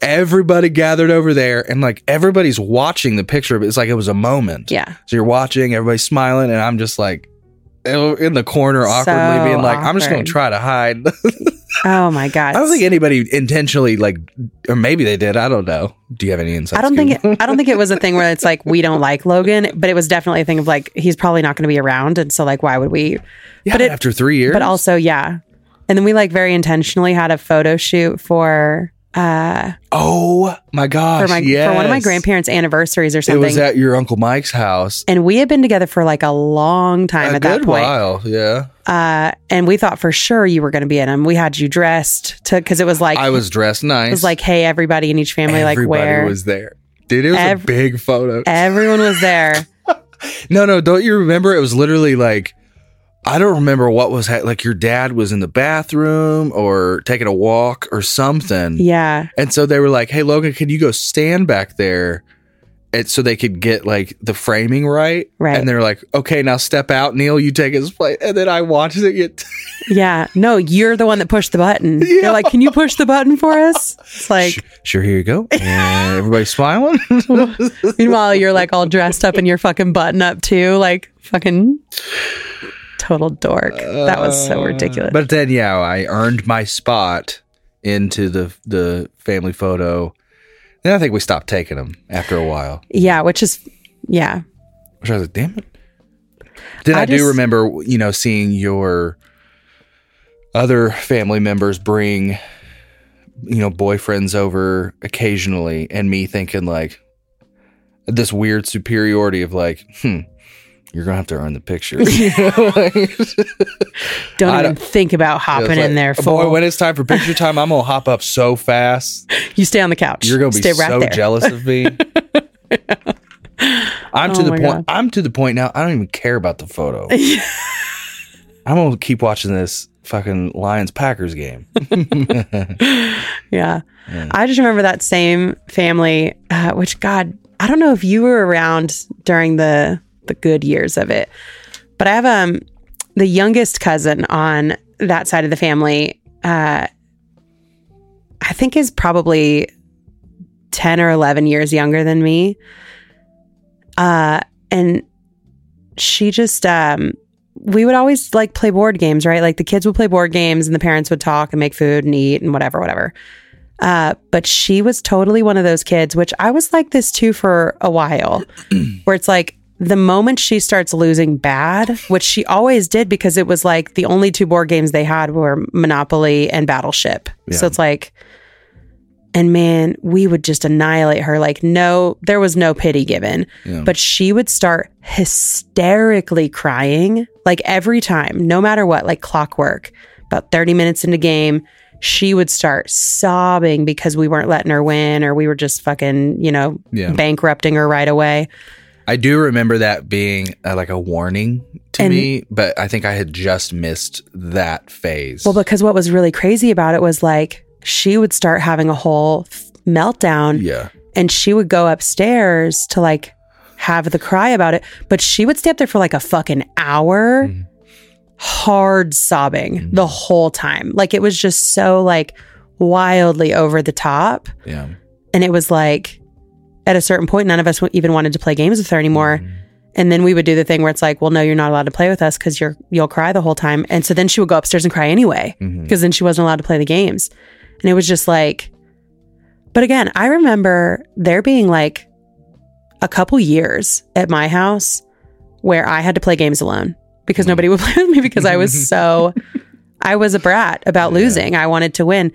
[SPEAKER 2] everybody gathered over there and like everybody's watching the picture. But it's like it was a moment.
[SPEAKER 1] Yeah.
[SPEAKER 2] So you're watching, everybody's smiling, and I'm just like in the corner awkwardly
[SPEAKER 1] So
[SPEAKER 2] being like, I'm just going to try to hide.
[SPEAKER 1] Oh my god.
[SPEAKER 2] I don't think anybody intentionally like, or maybe they did. I don't know. Do you have any insight?
[SPEAKER 1] I don't think it, I don't think it was a thing where it's like we don't like Logan, but it was definitely a thing of like he's probably not going to be around, and so like why would we?
[SPEAKER 2] yeah,
[SPEAKER 1] but it-
[SPEAKER 2] after three years.
[SPEAKER 1] But also, yeah. And then we like very intentionally had a photo shoot for uh
[SPEAKER 2] oh my gosh,
[SPEAKER 1] for my
[SPEAKER 2] yes.
[SPEAKER 1] for one of my grandparents' anniversaries or something.
[SPEAKER 2] It was at your uncle Mike's house.
[SPEAKER 1] and we had been together for like a long time
[SPEAKER 2] a
[SPEAKER 1] at that point.
[SPEAKER 2] while, yeah.
[SPEAKER 1] Uh, and we thought for sure you were going to be in them. We had you dressed to because it was like
[SPEAKER 2] I was dressed nice.
[SPEAKER 1] it was like hey everybody in each family like
[SPEAKER 2] Everybody
[SPEAKER 1] where
[SPEAKER 2] was there. Dude, it was
[SPEAKER 1] Ev-
[SPEAKER 2] a big photo.
[SPEAKER 1] everyone was there.
[SPEAKER 2] No, no, don't you remember? It was literally like I don't remember what was ha- like. Your dad was in the bathroom or taking a walk or something,
[SPEAKER 1] yeah,
[SPEAKER 2] and so they were like, "Hey, Logan, can you go stand back there?" And so they could get like the framing right,
[SPEAKER 1] Right.
[SPEAKER 2] And they're like, "Okay, now step out, Neil. You take his place." And then I watched it get.
[SPEAKER 1] yeah. No, you're the one that pushed the button.
[SPEAKER 2] Yeah.
[SPEAKER 1] They're like, can you push the button for us? It's like.
[SPEAKER 2] Sh- sure, here you go. And everybody's smiling.
[SPEAKER 1] Meanwhile, you're like all dressed up in your fucking button up too, like fucking total dork. That was so ridiculous.
[SPEAKER 2] But then, yeah, I earned my spot into the the family photo. Then I think we stopped taking them after a while.
[SPEAKER 1] yeah, which is yeah.
[SPEAKER 2] Which I was like, damn it. Then I,
[SPEAKER 1] I
[SPEAKER 2] do
[SPEAKER 1] just-
[SPEAKER 2] remember, you know, seeing your other family members bring, you know, boyfriends over occasionally, and me thinking like this weird superiority of like, hmm, you're gonna have to earn the picture. You know, like-
[SPEAKER 1] Don't
[SPEAKER 2] I
[SPEAKER 1] even
[SPEAKER 2] don't-
[SPEAKER 1] think about hopping
[SPEAKER 2] like,
[SPEAKER 1] in there.
[SPEAKER 2] boy. When it's time for picture time, I'm gonna hop up so fast.
[SPEAKER 1] you stay on the couch.
[SPEAKER 2] You're gonna be
[SPEAKER 1] stay
[SPEAKER 2] so jealous of me. I'm to
[SPEAKER 1] Oh
[SPEAKER 2] the point.
[SPEAKER 1] God.
[SPEAKER 2] I'm to the point now. I don't even care about the photo. I'm gonna keep watching this fucking Lions Packers game.
[SPEAKER 1] Yeah. I just remember that same family, uh, which God, I don't know if you were around during the the good years of it, but I have um the youngest cousin on that side of the family. Uh, I think is probably ten or eleven years younger than me. Uh, and she just um we would always like play board games, right? Like the kids would play board games and the parents would talk and make food and eat and whatever, whatever. Uh, but she was totally one of those kids, which I was like this too for a while, where it's like the moment she starts losing bad, which she always did because it was like the only two board games they had were Monopoly and Battleship. So it's like, and man, we would just annihilate her. Like, no, there was no pity given,
[SPEAKER 2] Yeah.
[SPEAKER 1] but she would start hysterically crying like every time, no matter what, like clockwork. About 30 minutes into game, she would start sobbing because we weren't letting her win or we were just fucking, you know,
[SPEAKER 2] Yeah.
[SPEAKER 1] bankrupting her right away.
[SPEAKER 2] I do remember that being uh, like a warning to
[SPEAKER 1] And-
[SPEAKER 2] me, but I think I had just missed that phase.
[SPEAKER 1] Well, because what was really crazy about it was like she would start having a whole f- meltdown
[SPEAKER 2] yeah,
[SPEAKER 1] and she would go upstairs to like have the cry about it, but she would stay up there for like a fucking hour,
[SPEAKER 2] Mm-hmm.
[SPEAKER 1] hard sobbing the whole time. Like it was just so like wildly over the top.
[SPEAKER 2] yeah,
[SPEAKER 1] And it was like at a certain point, none of us even wanted to play games with her anymore.
[SPEAKER 2] Mm-hmm.
[SPEAKER 1] And then we would do the thing where it's like, well, no, you're not allowed to play with us because you're you'll cry the whole time. And so then she would go upstairs and cry anyway because then she wasn't allowed to play the games. And it was just like, but again, I remember there being like a couple years at my house where I had to play games alone because nobody would play with me because I was so, I was a brat about losing. I wanted to win.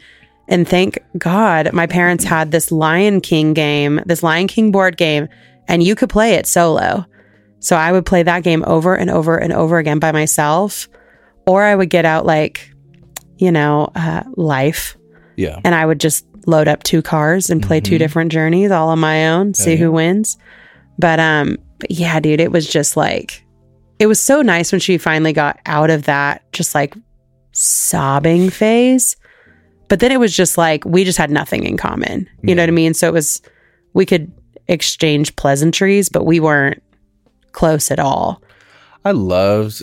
[SPEAKER 1] And thank God my parents had this Lion King game, this Lion King board game, and you could play it solo. So I would play that game over and over and over again by myself. Or I would get out like, you know, uh, life
[SPEAKER 2] Yeah.
[SPEAKER 1] and I would just load up two cars and play two
[SPEAKER 2] Mhm.
[SPEAKER 1] different journeys all on my own, see
[SPEAKER 2] yeah.
[SPEAKER 1] who wins. But um but yeah, dude, it was just like it was so nice when she finally got out of that just like sobbing phase. But then it was just like we just had nothing in common. You know what I mean? So it was we could exchange pleasantries, but we weren't close at all.
[SPEAKER 2] I loved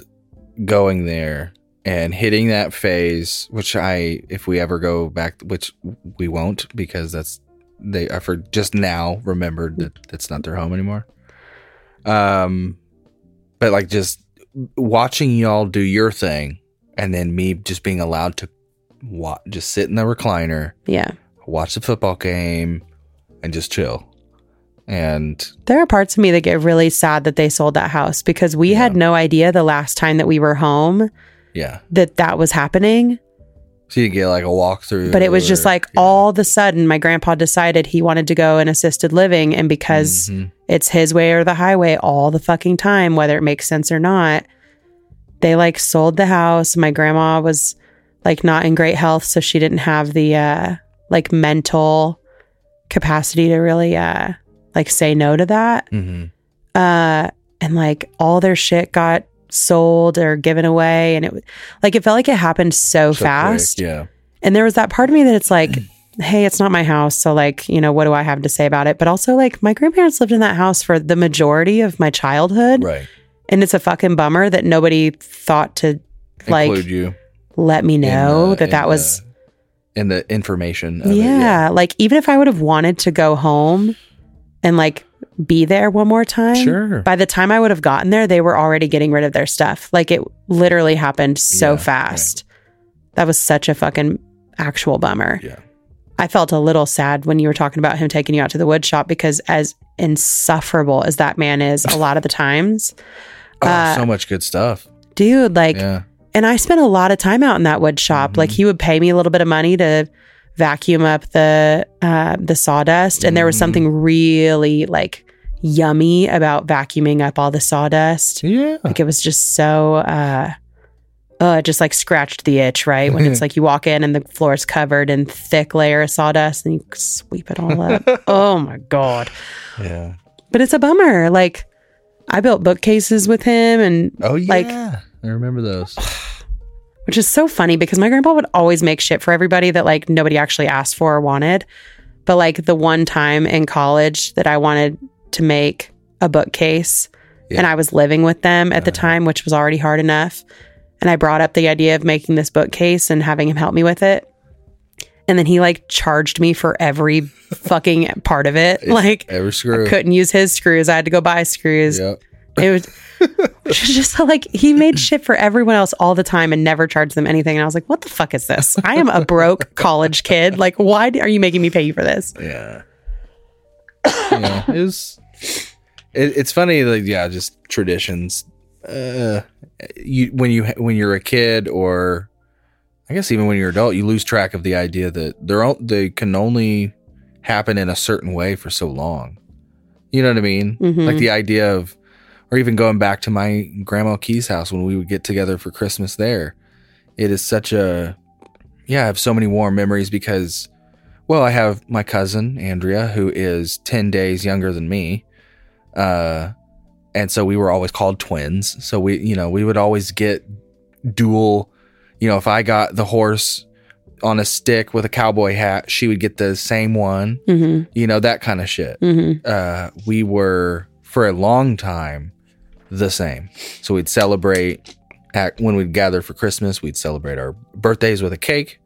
[SPEAKER 2] going there and hitting that phase, which I, if we ever go back, which we won't because that's they. I for just now remembered that that's not their home anymore. Um, but like just watching y'all do your thing, and then me just being allowed to wa- just sit in the recliner,
[SPEAKER 1] Yeah.
[SPEAKER 2] watch the football game, and just chill. And
[SPEAKER 1] There are parts of me that get really sad that they sold that house because we had no idea the last time that we were home
[SPEAKER 2] yeah,
[SPEAKER 1] that that was happening.
[SPEAKER 2] so you get like a walkthrough,
[SPEAKER 1] But it was just
[SPEAKER 2] or-
[SPEAKER 1] like
[SPEAKER 2] yeah.
[SPEAKER 1] all of a sudden, my grandpa decided he wanted to go in assisted living. And because
[SPEAKER 2] Mhm.
[SPEAKER 1] it's his way or the highway all the fucking time, whether it makes sense or not, they like sold the house. My grandma was like not in great health. So she didn't have the uh, like mental capacity to really uh, like say no to that.
[SPEAKER 2] Mhm.
[SPEAKER 1] uh and like all their shit got sold or given away and it like it felt like it happened so,
[SPEAKER 2] So
[SPEAKER 1] fast
[SPEAKER 2] quick, yeah.
[SPEAKER 1] and there was that part of me that it's like hey it's not my house so like you know what do i have to say about it but also like my grandparents lived in that house for the majority of my childhood
[SPEAKER 2] Right.
[SPEAKER 1] and it's a fucking bummer that nobody thought to like
[SPEAKER 2] Include you
[SPEAKER 1] let me know
[SPEAKER 2] the-
[SPEAKER 1] that that was
[SPEAKER 2] the, in the information. Of it,
[SPEAKER 1] yeah, like even if I would have wanted to go home and like be there one more time,
[SPEAKER 2] Sure.
[SPEAKER 1] By the time I would have gotten there, they were already getting rid of their stuff. Like it literally happened so
[SPEAKER 2] Yeah,
[SPEAKER 1] fast. That was such a fucking actual bummer.
[SPEAKER 2] Yeah.
[SPEAKER 1] I felt a little sad when you were talking about him taking you out to the wood shop because as insufferable as that man is a lot of the times,
[SPEAKER 2] Oh,
[SPEAKER 1] Uh,
[SPEAKER 2] so much good stuff.
[SPEAKER 1] dude, like
[SPEAKER 2] yeah.
[SPEAKER 1] And I spent a lot of time out in that wood shop. Like he would pay me a little bit of money to vacuum up the uh, the sawdust, and there was
[SPEAKER 2] Mhm.
[SPEAKER 1] something really like yummy about vacuuming up all the sawdust.
[SPEAKER 2] Yeah.
[SPEAKER 1] Like it was just so. uh uh, it just like scratched the itch, right? When it's like you walk in and the floor is covered in thick layer of sawdust and you sweep it all up. oh my God.
[SPEAKER 2] Yeah.
[SPEAKER 1] But it's a bummer. Like I built bookcases with him and
[SPEAKER 2] Oh yeah.
[SPEAKER 1] Like-
[SPEAKER 2] I remember those.
[SPEAKER 1] which is so funny because my grandpa would always make shit for everybody that like nobody actually asked for or wanted. But like the one time in college that I wanted to make a bookcase
[SPEAKER 2] Yeah.
[SPEAKER 1] and I was living with them at the uh-huh. time, which was already hard enough. And I brought up the idea of making this bookcase and having him help me with it. And then he like charged me for every fucking part of it. Like
[SPEAKER 2] Every screw.
[SPEAKER 1] couldn't use his screws. I had to go buy screws.
[SPEAKER 2] Yep.
[SPEAKER 1] It was just like he made shit for everyone else all the time and never charged them anything. And I was like, what the fuck is this? I am a broke college kid. Like, why are you making me pay you for this?
[SPEAKER 2] Yeah. yeah. It was. It, it's funny, like yeah, just traditions. Uh, you when you when you're a kid, or I guess even when you're adult, you lose track of the idea that they're all, they can only happen in a certain way for so long. You know what I mean?
[SPEAKER 1] Mhm.
[SPEAKER 2] Like the idea of, or even going back to my grandma Key's house when we would get together for Christmas there. It is such a, yeah, I have so many warm memories because, well, I have my cousin Andrea who is 10 days younger than me. Uh, and so we were always called twins. So we, you know, we would always get dual, you know, if I got the horse on a stick with a cowboy hat, she would get the same one,
[SPEAKER 1] Mm-hmm.
[SPEAKER 2] you know, that kind of shit
[SPEAKER 1] Mm-hmm.
[SPEAKER 2] uh, we were for a long time the same. So we'd celebrate at when we'd gather for Christmas. We'd celebrate our birthdays with a cake,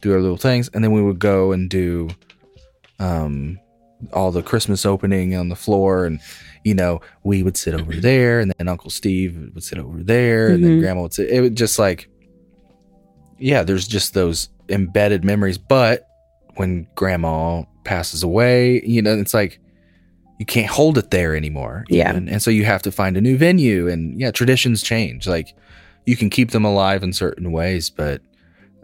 [SPEAKER 2] do our little things, and then we would go and do um, all the Christmas opening on the floor. And you know, we would sit over there, and then Uncle Steve would sit over there, and then
[SPEAKER 1] Mhm.
[SPEAKER 2] Grandma would sit. It would just like, yeah, there's just those embedded memories. But when Grandma passes away, you know, it's like you can't hold it there anymore.
[SPEAKER 1] Yeah.
[SPEAKER 2] even. And so you have to find a new venue. And yeah, traditions change. Like you can keep them alive in certain ways, but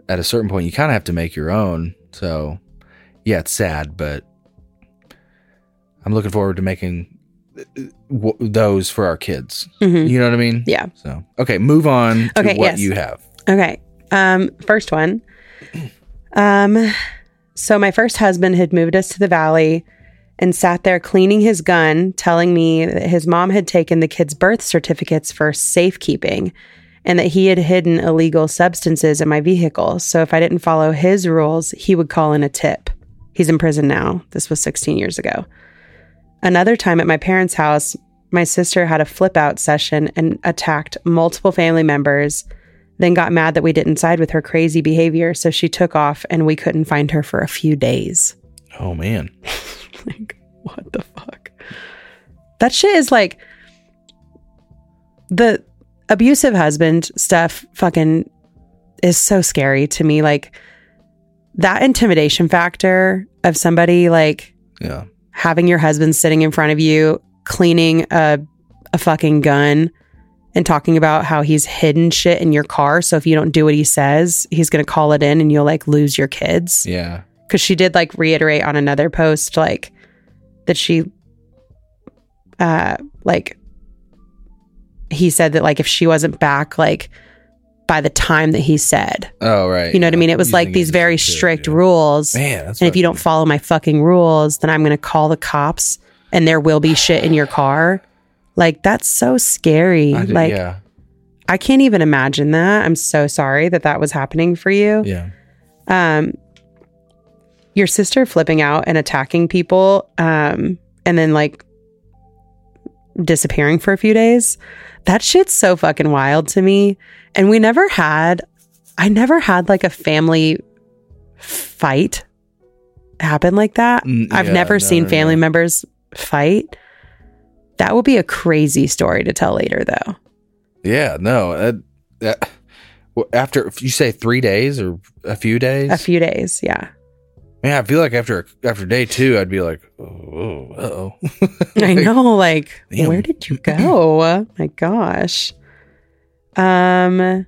[SPEAKER 2] at a certain point, you kind of have to make your own. So, yeah, it's sad, but I'm looking forward to making uh, w- those for our kids.
[SPEAKER 1] Mhm.
[SPEAKER 2] You know what I mean?
[SPEAKER 1] Yeah.
[SPEAKER 2] So, okay, move on to
[SPEAKER 1] Okay,
[SPEAKER 2] what
[SPEAKER 1] yes.
[SPEAKER 2] you have.
[SPEAKER 1] Okay. Um, first one. Um, so my first husband had moved us to the valley and sat there cleaning his gun, telling me that his mom had taken the kids' birth certificates for safekeeping and that he had hidden illegal substances in my vehicle. So if I didn't follow his rules, he would call in a tip. He's in prison now. This was 16 years ago. Another time at my parents' house, my sister had a flip out session and attacked multiple family members then got mad that we didn't side with her crazy behavior. So she took off and we couldn't find her for a few days.
[SPEAKER 2] Oh, man.
[SPEAKER 1] like, what the fuck? That shit is like the abusive husband stuff fucking is so scary to me. Like that intimidation factor of somebody like
[SPEAKER 2] Yeah.
[SPEAKER 1] having your husband sitting in front of you cleaning a a fucking gun and talking about how he's hidden shit in your car so if you don't do what he says he's going to call it in and you'll like lose your kids
[SPEAKER 2] Yeah.
[SPEAKER 1] Cuz she did like reiterate on another post like that she uh like he said that like if she wasn't back like by the time that he said
[SPEAKER 2] Oh, right.
[SPEAKER 1] you know what i mean it was like these very strict
[SPEAKER 2] yeah.
[SPEAKER 1] rules
[SPEAKER 2] Man, that's
[SPEAKER 1] and if you don't follow my fucking rules, then I'm going to call the cops and there will be shit in your car. Like, that's so scary.
[SPEAKER 2] I did-
[SPEAKER 1] like,
[SPEAKER 2] yeah.
[SPEAKER 1] I can't even imagine that. I'm so sorry that that was happening for you.
[SPEAKER 2] Yeah.
[SPEAKER 1] Um, your sister flipping out and attacking people, um, and then like disappearing for a few days. That shit's so fucking wild to me. And we never had, I never had like a family fight happen like that.
[SPEAKER 2] Mm,
[SPEAKER 1] I've never
[SPEAKER 2] no,
[SPEAKER 1] seen family
[SPEAKER 2] no.
[SPEAKER 1] members fight. That would be a crazy story to tell later, though.
[SPEAKER 2] Yeah. No. That, after, if you say three days or a few days?
[SPEAKER 1] A few days, yeah.
[SPEAKER 2] Yeah, I feel like after after day two, I'd be like, oh, oh.
[SPEAKER 1] I know, like,
[SPEAKER 2] Damn.
[SPEAKER 1] where did you go? My gosh. Um,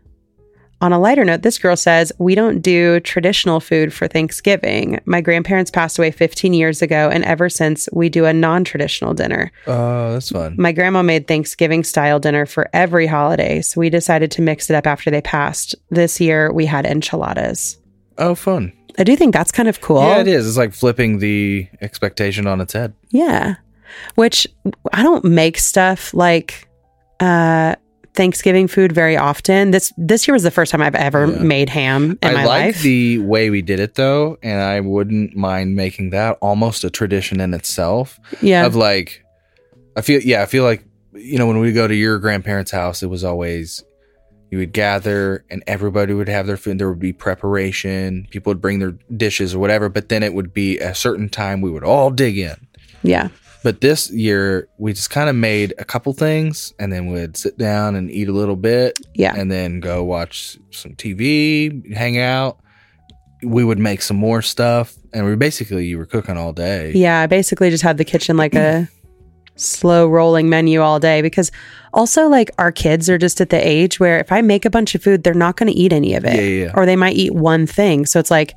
[SPEAKER 1] on a lighter note, this girl says, We don't do traditional food for Thanksgiving. My grandparents passed away 15 years ago, and ever since, we do a non traditional dinner.
[SPEAKER 2] Oh, that's fun.
[SPEAKER 1] My grandma made Thanksgiving style dinner for every holiday, so we decided to mix it up after they passed. This year, we had enchiladas.
[SPEAKER 2] Oh, fun.
[SPEAKER 1] I do think that's kind of cool.
[SPEAKER 2] Yeah, it is. It's like flipping the expectation on its head.
[SPEAKER 1] Yeah. Which I don't make stuff like uh Thanksgiving food very often. This this year was the first time I've ever
[SPEAKER 2] Yeah.
[SPEAKER 1] made ham in
[SPEAKER 2] I
[SPEAKER 1] my
[SPEAKER 2] like
[SPEAKER 1] life.
[SPEAKER 2] the way we did it though, and I wouldn't mind making that almost a tradition in itself.
[SPEAKER 1] yeah.
[SPEAKER 2] Of like, I feel yeah, I feel like you know when we go to your grandparents' house, it was always you would gather and everybody would have their food. There would be preparation. People would bring their dishes or whatever, but then it would be a certain time we would all dig in.
[SPEAKER 1] yeah.
[SPEAKER 2] But this year, we just kind of made a couple things and then we'd sit down and eat a little bit
[SPEAKER 1] Yeah.
[SPEAKER 2] and then go watch some TV, hang out. We would make some more stuff. And we basically, you were cooking all day.
[SPEAKER 1] Yeah, I basically just had the kitchen like a slow rolling menu all day because also like our kids are just at the age where if I make a bunch of food, they're not going to eat any of it.
[SPEAKER 2] Yeah, yeah, yeah.
[SPEAKER 1] Or they might eat one thing. So it's like,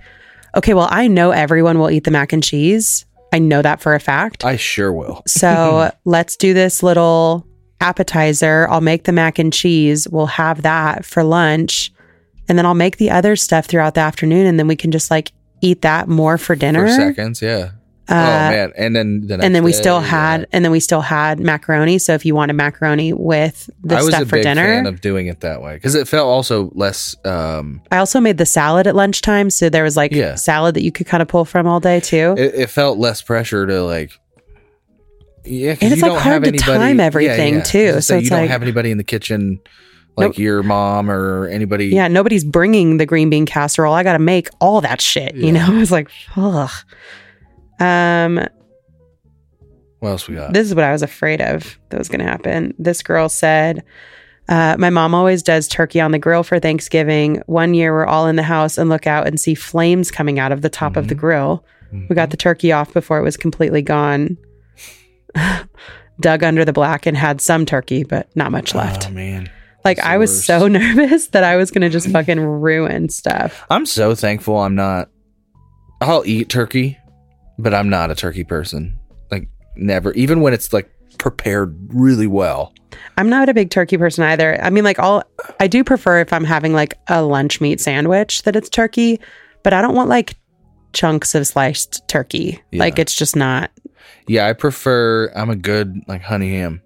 [SPEAKER 1] okay, well, I know everyone will eat the mac and cheese. I know that for a fact.
[SPEAKER 2] I sure will.
[SPEAKER 1] So let's do this little appetizer. I'll make the mac and cheese. We'll have that for lunch. And then I'll make the other stuff throughout the afternoon. And then we can just like eat that more for dinner.
[SPEAKER 2] For seconds, yeah. Oh,
[SPEAKER 1] Uh,
[SPEAKER 2] man. And then the
[SPEAKER 1] and then we
[SPEAKER 2] day,
[SPEAKER 1] still
[SPEAKER 2] yeah.
[SPEAKER 1] had, and then we still had macaroni. So if you wanted macaroni with the
[SPEAKER 2] I was
[SPEAKER 1] stuff
[SPEAKER 2] a
[SPEAKER 1] for dinner,
[SPEAKER 2] fan of doing it that way because it felt also less. um
[SPEAKER 1] I also made the salad at lunchtime. So there was like
[SPEAKER 2] Yeah.
[SPEAKER 1] salad that you could kind of pull from all day too.
[SPEAKER 2] it, it felt less pressure to like yeah
[SPEAKER 1] And it's,
[SPEAKER 2] you
[SPEAKER 1] like,
[SPEAKER 2] don't
[SPEAKER 1] hard
[SPEAKER 2] have
[SPEAKER 1] to
[SPEAKER 2] anybody
[SPEAKER 1] time everything,
[SPEAKER 2] yeah.
[SPEAKER 1] too. So it's
[SPEAKER 2] you don't
[SPEAKER 1] like-
[SPEAKER 2] have anybody in the kitchen like
[SPEAKER 1] Nope.
[SPEAKER 2] your mom or anybody
[SPEAKER 1] yeah, nobody's bringing the green bean casserole. I got to make all that shit. You
[SPEAKER 2] Yeah.
[SPEAKER 1] know, it's like, ugh. Um,
[SPEAKER 2] what else we got
[SPEAKER 1] this is what I was afraid of that was going to happen. This girl said, uh, My mom always does turkey on the grill for Thanksgiving. One year, we're all in the house and look out and see flames coming out of the top of the
[SPEAKER 2] Mhm.
[SPEAKER 1] grill. We got the turkey off before it was completely gone. Dug under the black and had some turkey, but not much left.
[SPEAKER 2] oh man
[SPEAKER 1] like, I was
[SPEAKER 2] worst.
[SPEAKER 1] so nervous that I was going to just fucking ruin stuff.
[SPEAKER 2] i'm so thankful i'm not I'll eat turkey, but I'm not a turkey person. Like never, even when it's like prepared really well.
[SPEAKER 1] I'm not a big turkey person either. I mean, like, all I do prefer if I'm having like a lunch meat sandwich that it's turkey, but I don't want like chunks of sliced turkey.
[SPEAKER 2] Yeah.
[SPEAKER 1] Like, it's just not.
[SPEAKER 2] Yeah, I prefer. I'm a good like honey ham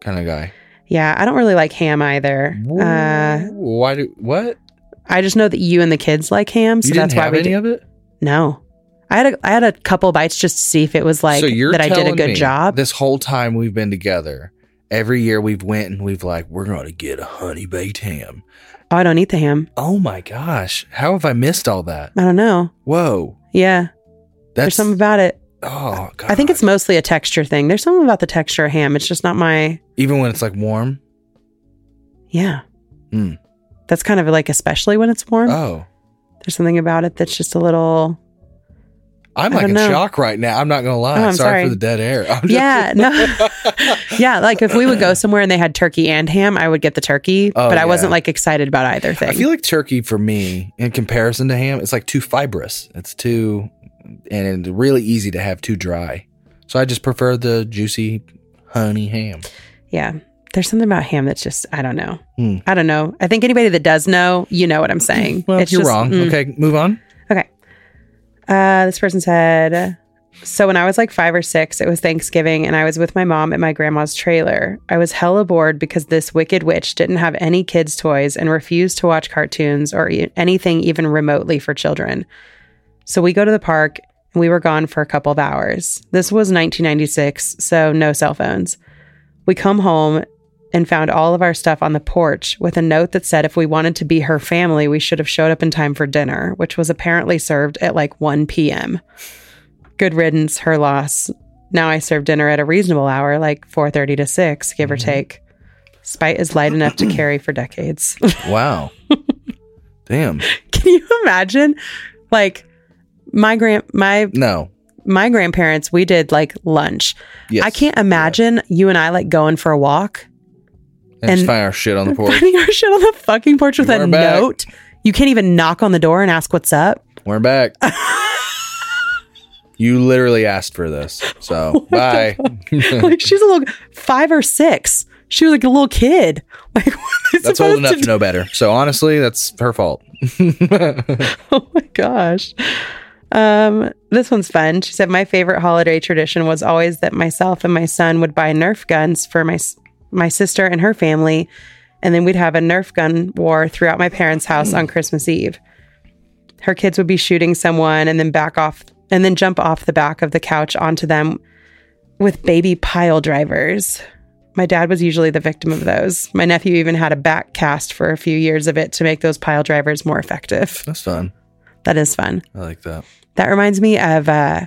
[SPEAKER 2] kind of guy.
[SPEAKER 1] Yeah, I don't really like ham either. Uh,
[SPEAKER 2] Why do what?
[SPEAKER 1] I just know that you and the kids like ham, so that's why
[SPEAKER 2] have
[SPEAKER 1] we
[SPEAKER 2] any
[SPEAKER 1] do.
[SPEAKER 2] of it.
[SPEAKER 1] No, I had a I had a couple bites just to see if it was like
[SPEAKER 2] so
[SPEAKER 1] that. I did a good job.
[SPEAKER 2] This whole time we've been together, every year we've went and we've like we're going to get a honey baked ham.
[SPEAKER 1] oh, I don't eat the ham.
[SPEAKER 2] Oh my gosh, how have I missed all that?
[SPEAKER 1] I don't know.
[SPEAKER 2] Whoa,
[SPEAKER 1] Yeah,
[SPEAKER 2] that's
[SPEAKER 1] there's something about it.
[SPEAKER 2] oh god.
[SPEAKER 1] I think it's mostly a texture thing. There's something about the texture of ham. It's just not my.
[SPEAKER 2] even when it's like warm.
[SPEAKER 1] Yeah.
[SPEAKER 2] Hmm.
[SPEAKER 1] That's kind of like especially when it's warm.
[SPEAKER 2] Oh,
[SPEAKER 1] There's something about it that's just a little.
[SPEAKER 2] I'm like in
[SPEAKER 1] know.
[SPEAKER 2] shock right now. I'm not gonna lie.
[SPEAKER 1] Oh, I'm
[SPEAKER 2] sorry,
[SPEAKER 1] sorry.
[SPEAKER 2] for the dead air.
[SPEAKER 1] Yeah, no. yeah, like if we would go somewhere and they had turkey and ham, I would get the turkey,
[SPEAKER 2] Oh,
[SPEAKER 1] but I
[SPEAKER 2] yeah.
[SPEAKER 1] wasn't like excited about either thing.
[SPEAKER 2] I feel like turkey for me, in comparison to ham, it's like too fibrous. It's too, and it's really easy to have too dry. So I just prefer the juicy honey ham.
[SPEAKER 1] yeah. There's something about ham that's just I don't know.
[SPEAKER 2] Hmm.
[SPEAKER 1] I don't know. I think anybody that does know, you know what I'm saying.
[SPEAKER 2] Well,
[SPEAKER 1] It's
[SPEAKER 2] you're
[SPEAKER 1] just-
[SPEAKER 2] wrong.
[SPEAKER 1] mm.
[SPEAKER 2] Okay, move on.
[SPEAKER 1] Uh, this person said, so when I was like five or six, it was Thanksgiving, and I was with my mom at my grandma's trailer. I was hella bored because this wicked witch didn't have any kids' toys and refused to watch cartoons or e- anything even remotely for children. So we go to the park, and we were gone for a couple of hours. This was 1996, so no cell phones. We come home and found all of our stuff on the porch with a note that said if we wanted to be her family, we should have showed up in time for dinner, which was apparently served at like 1 p.m. Good riddance, her loss. Now I serve dinner at a reasonable hour, like 4:30 to 6, give or mm-hmm. take. Spite is light enough to carry for decades.
[SPEAKER 2] Wow. Damn.
[SPEAKER 1] Can you imagine? Like my grand my
[SPEAKER 2] No.
[SPEAKER 1] my grandparents, we did like lunch.
[SPEAKER 2] Yes.
[SPEAKER 1] I can't imagine you and I like going for a walk
[SPEAKER 2] And, find our shit on the porch.
[SPEAKER 1] finding our shit on the fucking porch with a
[SPEAKER 2] We're back.
[SPEAKER 1] note. You can't even knock on the door and ask what's up.
[SPEAKER 2] We're back. you literally asked for this. So bye.
[SPEAKER 1] like she's a little five or six. She was like a little kid. Like
[SPEAKER 2] That's old enough
[SPEAKER 1] to
[SPEAKER 2] to know better. So honestly, that's her fault.
[SPEAKER 1] Oh my gosh. Um, this one's fun. She said my favorite holiday tradition was always that myself and my son would buy Nerf guns for my my sister and her family, and then we'd have a Nerf gun war throughout my parents' house on Christmas Eve. Her kids would be shooting someone and then back off and then jump off the back of the couch onto them with baby pile drivers. My dad was usually the victim of those. My nephew even had a back cast for a few years of it to make those pile drivers more effective.
[SPEAKER 2] That's fun.
[SPEAKER 1] That is fun.
[SPEAKER 2] I like that.
[SPEAKER 1] That reminds me of uh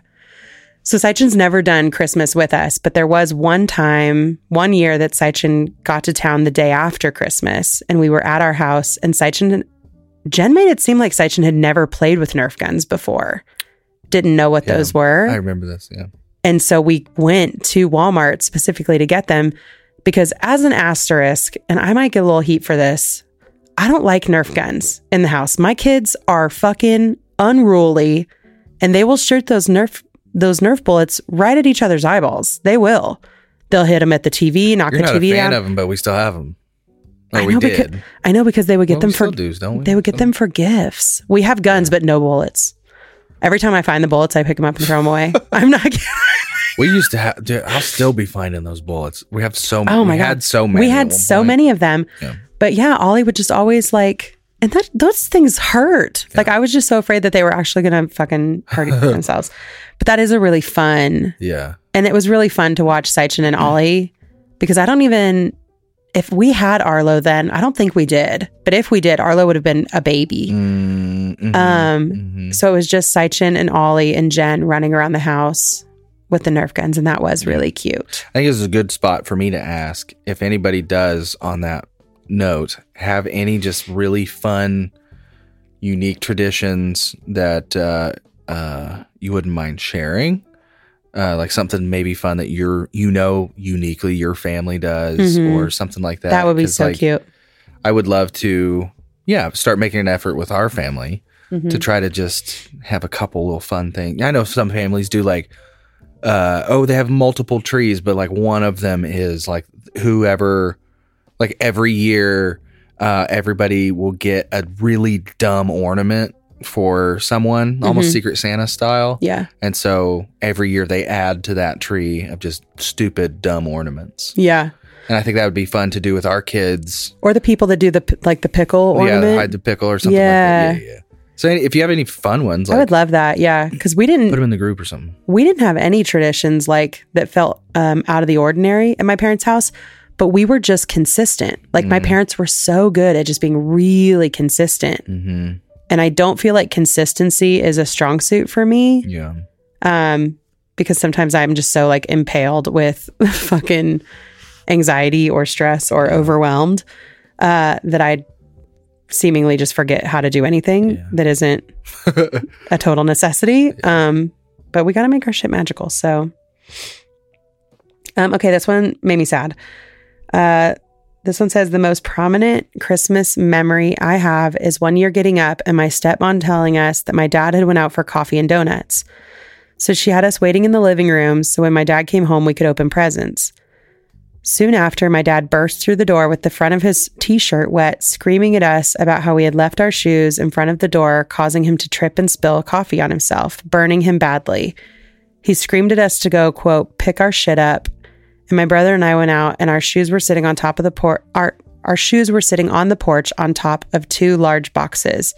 [SPEAKER 1] so Saichin's never done Christmas with us, but there was one time, one year that Saichin got to town the day after Christmas and we were at our house and Saichin Jen made it seem like Saichin had never played with Nerf guns before. Didn't know what
[SPEAKER 2] Yeah,
[SPEAKER 1] those were.
[SPEAKER 2] I remember this. Yeah.
[SPEAKER 1] And so we went to Walmart specifically to get them because, as an asterisk, and I might get a little heat for this, I don't like Nerf guns in the house. My kids are fucking unruly and they will shoot those Nerf those Nerf bullets right at each other's eyeballs. They will. They'll hit them at the TV, knock
[SPEAKER 2] You're
[SPEAKER 1] the
[SPEAKER 2] not
[SPEAKER 1] TV
[SPEAKER 2] a fan
[SPEAKER 1] down.
[SPEAKER 2] of them, but we still have them. Or
[SPEAKER 1] I
[SPEAKER 2] we
[SPEAKER 1] know
[SPEAKER 2] did.
[SPEAKER 1] because I know because they would get
[SPEAKER 2] Well,
[SPEAKER 1] them
[SPEAKER 2] we
[SPEAKER 1] for
[SPEAKER 2] still do, don't we?
[SPEAKER 1] they would get them for gifts. We have guns, but no bullets. Every time I find the bullets, I pick them up and throw them away. I'm not kidding.
[SPEAKER 2] We used to have. Dude, I'll still be finding those bullets. We have so.
[SPEAKER 1] Oh my
[SPEAKER 2] we
[SPEAKER 1] god,
[SPEAKER 2] had so many.
[SPEAKER 1] We
[SPEAKER 2] at
[SPEAKER 1] had
[SPEAKER 2] one
[SPEAKER 1] so
[SPEAKER 2] point.
[SPEAKER 1] many of them.
[SPEAKER 2] Yeah.
[SPEAKER 1] But yeah, Ollie would just always like, and that those things hurt. Like I was just so afraid that they were actually gonna fucking hurt themselves. But that is a really fun,
[SPEAKER 2] Yeah.
[SPEAKER 1] and it was really fun to watch Saichin and Ollie because I don't even. If we had Arlo then, I don't think we did. But if we did, Arlo would have been a baby.
[SPEAKER 2] Mm, mhm,
[SPEAKER 1] Um,
[SPEAKER 2] mhm.
[SPEAKER 1] So it was just Saichin and Ollie and Jen running around the house with the Nerf guns, and that was really cute.
[SPEAKER 2] I think this is a good spot for me to ask if anybody does on that note have any just really fun, unique traditions that uh, uh, you wouldn't mind sharing. Uh, like something maybe fun that you're you know uniquely your family does
[SPEAKER 1] Mhm.
[SPEAKER 2] or something like that.
[SPEAKER 1] That, would be so
[SPEAKER 2] like,
[SPEAKER 1] cute.
[SPEAKER 2] I would love to, yeah, start making an effort with our family to try to just have a couple little fun things. I know some families do like, uh, oh, they have multiple trees, but like one of them is like whoever, like every year, uh, everybody will get a really dumb ornament for someone, almost Secret Santa style.
[SPEAKER 1] Yeah.
[SPEAKER 2] And so every year they add to that tree of just stupid, dumb ornaments.
[SPEAKER 1] Yeah.
[SPEAKER 2] And I think that would be fun to do with our kids.
[SPEAKER 1] Or the people that do the like the pickle
[SPEAKER 2] Yeah,
[SPEAKER 1] ornament.
[SPEAKER 2] hide the pickle or something
[SPEAKER 1] Yeah.
[SPEAKER 2] like that. Yeah, yeah. So if you have any fun ones,
[SPEAKER 1] I would love that. Yeah, because we didn't put
[SPEAKER 2] them in the group or something.
[SPEAKER 1] we didn't have any traditions like that felt um, out of the ordinary at my parents' house, but we were just consistent. Like my parents were so good at just being really consistent,
[SPEAKER 2] hmm
[SPEAKER 1] and I don't feel like consistency is a strong suit for me.
[SPEAKER 2] Yeah.
[SPEAKER 1] um, because sometimes I'm just so like impaled with fucking anxiety or stress or overwhelmed uh, that I seemingly just forget how to do anything
[SPEAKER 2] Yeah.
[SPEAKER 1] that isn't a total necessity. Um, but we got to make our shit magical. So, um, okay, this one made me sad. Uh, this one says the most prominent Christmas memory I have is one year getting up and my stepmom telling us that my dad had went out for coffee and donuts. So she had us waiting in the living room so when my dad came home we could open presents. Soon after, my dad burst through the door with the front of his t shirt wet, screaming at us about how we had left our shoes in front of the door, causing him to trip and spill coffee on himself, burning him badly. He screamed at us to go, quote, pick our shit up. And my brother and I went out, and our shoes were sitting on top of the porch. Our, our shoes were sitting on the porch on top of two large boxes.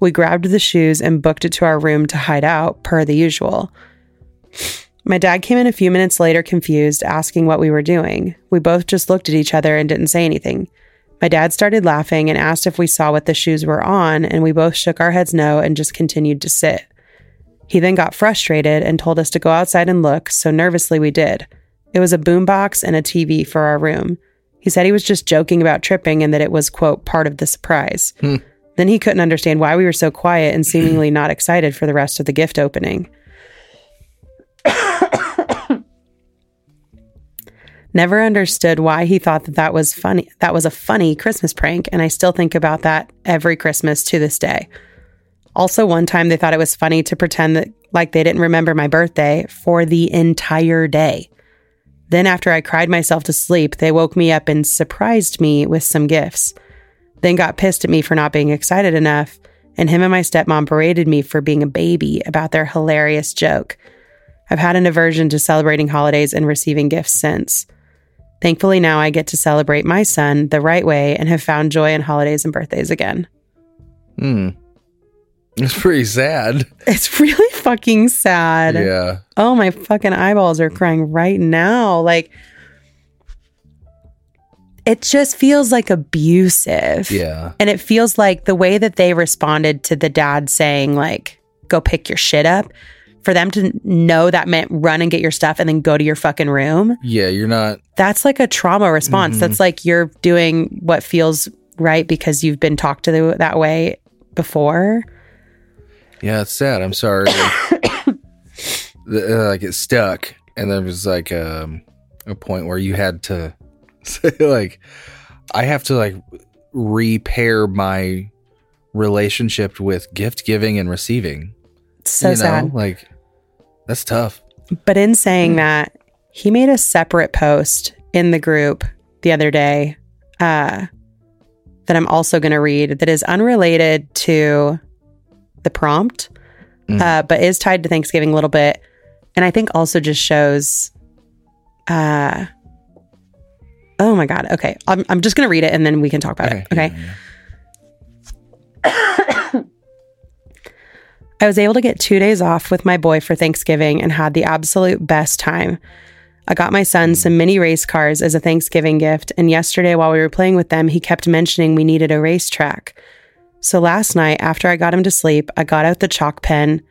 [SPEAKER 1] We grabbed the shoes and booked it to our room to hide out, per the usual. My dad came in a few minutes later, confused, asking what we were doing. We both just looked at each other and didn't say anything. My dad started laughing and asked if we saw what the shoes were on, and we both shook our heads no and just continued to sit. He then got frustrated and told us to go outside and look, so nervously we did. It was a boombox and a TV for our room. He said he was just joking about tripping and that it was, quote, part of the surprise. Hmm. Then he couldn't understand why we were so quiet and seemingly not excited for the rest of the gift opening. Never understood why he thought that that was funny. That was a funny Christmas prank, and I still think about that every Christmas to this day. Also, one time they thought it was funny to pretend that like they didn't remember my birthday for the entire day. Then, after I cried myself to sleep, they woke me up and surprised me with some gifts. Then got pissed at me for not being excited enough, and him and my stepmom berated me for being a baby about their hilarious joke. I've had an aversion to celebrating holidays and receiving gifts since. Thankfully, now I get to celebrate my son the right way and have found joy in holidays and birthdays again.
[SPEAKER 2] Hmm. It's pretty sad.
[SPEAKER 1] It's really fucking sad.
[SPEAKER 2] Yeah.
[SPEAKER 1] Oh, my fucking eyeballs are crying right now. Like, it just feels like abusive.
[SPEAKER 2] Yeah.
[SPEAKER 1] And it feels like the way that they responded to the dad saying, like, go pick your shit up, for them to know that meant run and get your stuff and then go to your fucking room.
[SPEAKER 2] Yeah. You're not.
[SPEAKER 1] That's like a trauma response.
[SPEAKER 2] Mm-hmm.
[SPEAKER 1] That's like you're doing what feels right because you've been talked to the, that way before.
[SPEAKER 2] Yeah. It's sad. I'm sorry. The- uh, like it stuck, and there was like um, a point where you had to say like, I have to like repair my relationship with gift giving and receiving.
[SPEAKER 1] So
[SPEAKER 2] you know?
[SPEAKER 1] sad.
[SPEAKER 2] Like that's tough.
[SPEAKER 1] But in saying that, he made a separate post in the group the other day uh, that I'm also going to read that is unrelated to the prompt,
[SPEAKER 2] Mm.
[SPEAKER 1] uh, but is tied to Thanksgiving a little bit. And I think also just shows. Uh, oh my God. Okay. I'm, I'm just going to read it and then we can talk about it. Okay.
[SPEAKER 2] yeah, yeah.
[SPEAKER 1] I was able to get two days off with my boy for Thanksgiving and had the absolute best time. I got my son some mini race cars as a Thanksgiving gift, and yesterday while we were playing with them, he kept mentioning we needed a racetrack. So last night, after I got him to sleep, I got out the chalk pen,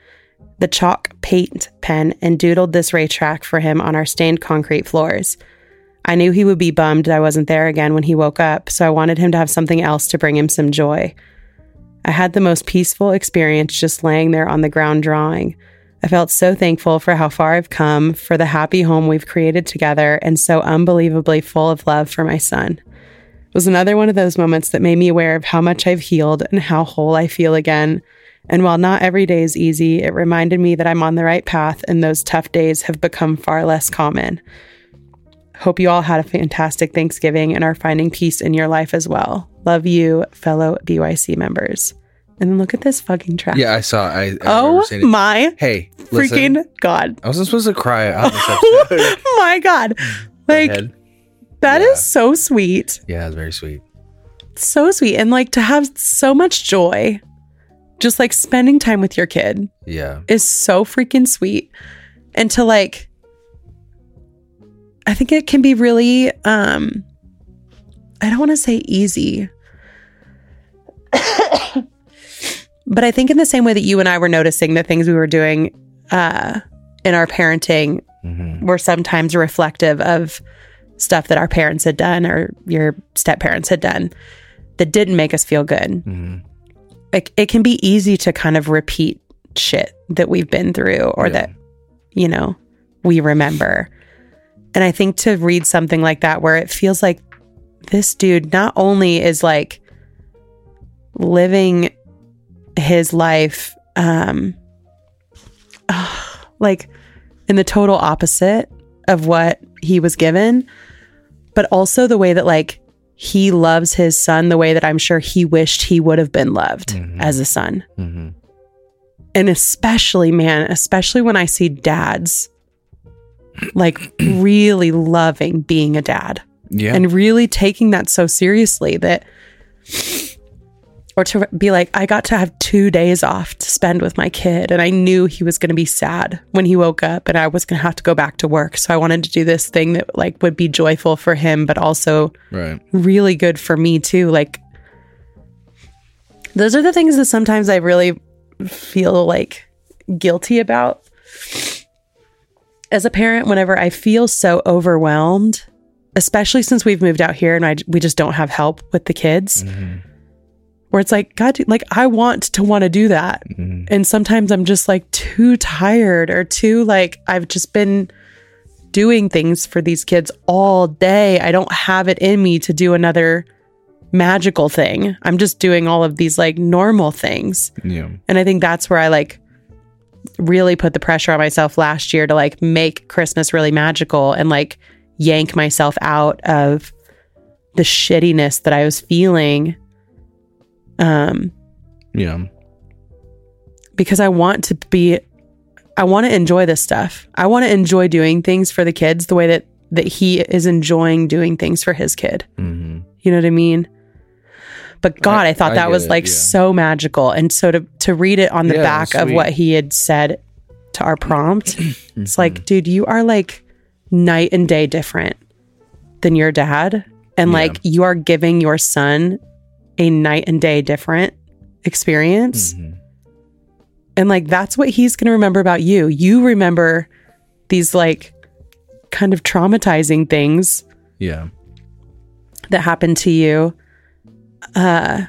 [SPEAKER 1] the chalk paint pen, and doodled this racetrack for him on our stained concrete floors. I knew he would be bummed that I wasn't there again when he woke up, so I wanted him to have something else to bring him some joy. I had the most peaceful experience just laying there on the ground drawing. I felt so thankful for how far I've come, for the happy home we've created together, and so unbelievably full of love for my son. Was another one of those moments that made me aware of how much I've healed and how whole I feel again, And while not every day is easy, it reminded me that I'm on the right path and those tough days have become far less common. Hope you all had a fantastic Thanksgiving and are finding peace in your life as well. Love you, fellow BYC members. And then look at this fucking track.
[SPEAKER 2] Yeah, I saw. I, I
[SPEAKER 1] Oh
[SPEAKER 2] remember seeing it.
[SPEAKER 1] my
[SPEAKER 2] Hey, listen,
[SPEAKER 1] freaking God.
[SPEAKER 2] I wasn't supposed to cry on this.
[SPEAKER 1] Oh my God. Like, That is
[SPEAKER 2] Yeah.
[SPEAKER 1] so sweet.
[SPEAKER 2] Yeah, it's very sweet.
[SPEAKER 1] So sweet. And like to have so much joy, just like spending time with your kid
[SPEAKER 2] Yeah.
[SPEAKER 1] is so freaking sweet. And to like, I think it can be really, um, I don't want to say easy. but I think in the same way that you and I were noticing the things we were doing uh, in our parenting
[SPEAKER 2] hmm
[SPEAKER 1] were sometimes reflective of stuff that our parents had done or your step parents had done that didn't make us feel good.
[SPEAKER 2] hmm
[SPEAKER 1] Like it can be easy to kind of repeat shit that we've been through or
[SPEAKER 2] Yeah.
[SPEAKER 1] that, you know, we remember. And I think to read something like that where it feels like this dude not only is like living his life um like in the total opposite of what he was given but also the way that like he loves his son the way that i'm sure he wished he would have been loved
[SPEAKER 2] Mhm.
[SPEAKER 1] as a son
[SPEAKER 2] hmm
[SPEAKER 1] and especially man especially when i see dads like really loving being a dad
[SPEAKER 2] Yeah.
[SPEAKER 1] and really taking that so seriously that or to be like i got to have two days off to spend with my kid and i knew he was going to be sad when he woke up and i was going to have to go back to work. So i wanted to do this thing that like would be joyful for him but also
[SPEAKER 2] right.
[SPEAKER 1] really good for me too. Like those are the things that sometimes i really feel like guilty about. As a parent whenever i feel so overwhelmed especially since we've moved out here and I, we just don't have help with the kids
[SPEAKER 2] hmm
[SPEAKER 1] where it's like god like i want to want to do that.
[SPEAKER 2] Hmm
[SPEAKER 1] and sometimes i'm just like too tired or too like i've just been doing things for these kids all day. I don't have it in me to do another magical thing. I'm just doing all of these like normal things.
[SPEAKER 2] Yeah.
[SPEAKER 1] and i think that's where i like really put the pressure on myself last year to like make christmas really magical and like yank myself out of the shittiness that i was feeling um
[SPEAKER 2] Yeah.
[SPEAKER 1] because I want to be I want to enjoy this stuff. I want to enjoy doing things for the kids the way that that he is enjoying doing things for his kid.
[SPEAKER 2] hmm
[SPEAKER 1] You know what I mean? But God, I,
[SPEAKER 2] I-
[SPEAKER 1] thought
[SPEAKER 2] I
[SPEAKER 1] that was
[SPEAKER 2] it,
[SPEAKER 1] like
[SPEAKER 2] yeah.
[SPEAKER 1] so magical. And so to to read it on the
[SPEAKER 2] Yeah,
[SPEAKER 1] back of what he had said to our prompt, it's
[SPEAKER 2] Mm-hmm.
[SPEAKER 1] like, dude, you are like night and day different than your dad. And
[SPEAKER 2] Yeah.
[SPEAKER 1] like you are giving your son a night and day different experience.
[SPEAKER 2] Mhm.
[SPEAKER 1] And like that's what he's going to remember about you. You remember these like kind of traumatizing things
[SPEAKER 2] Yeah.
[SPEAKER 1] that happened to you. Uh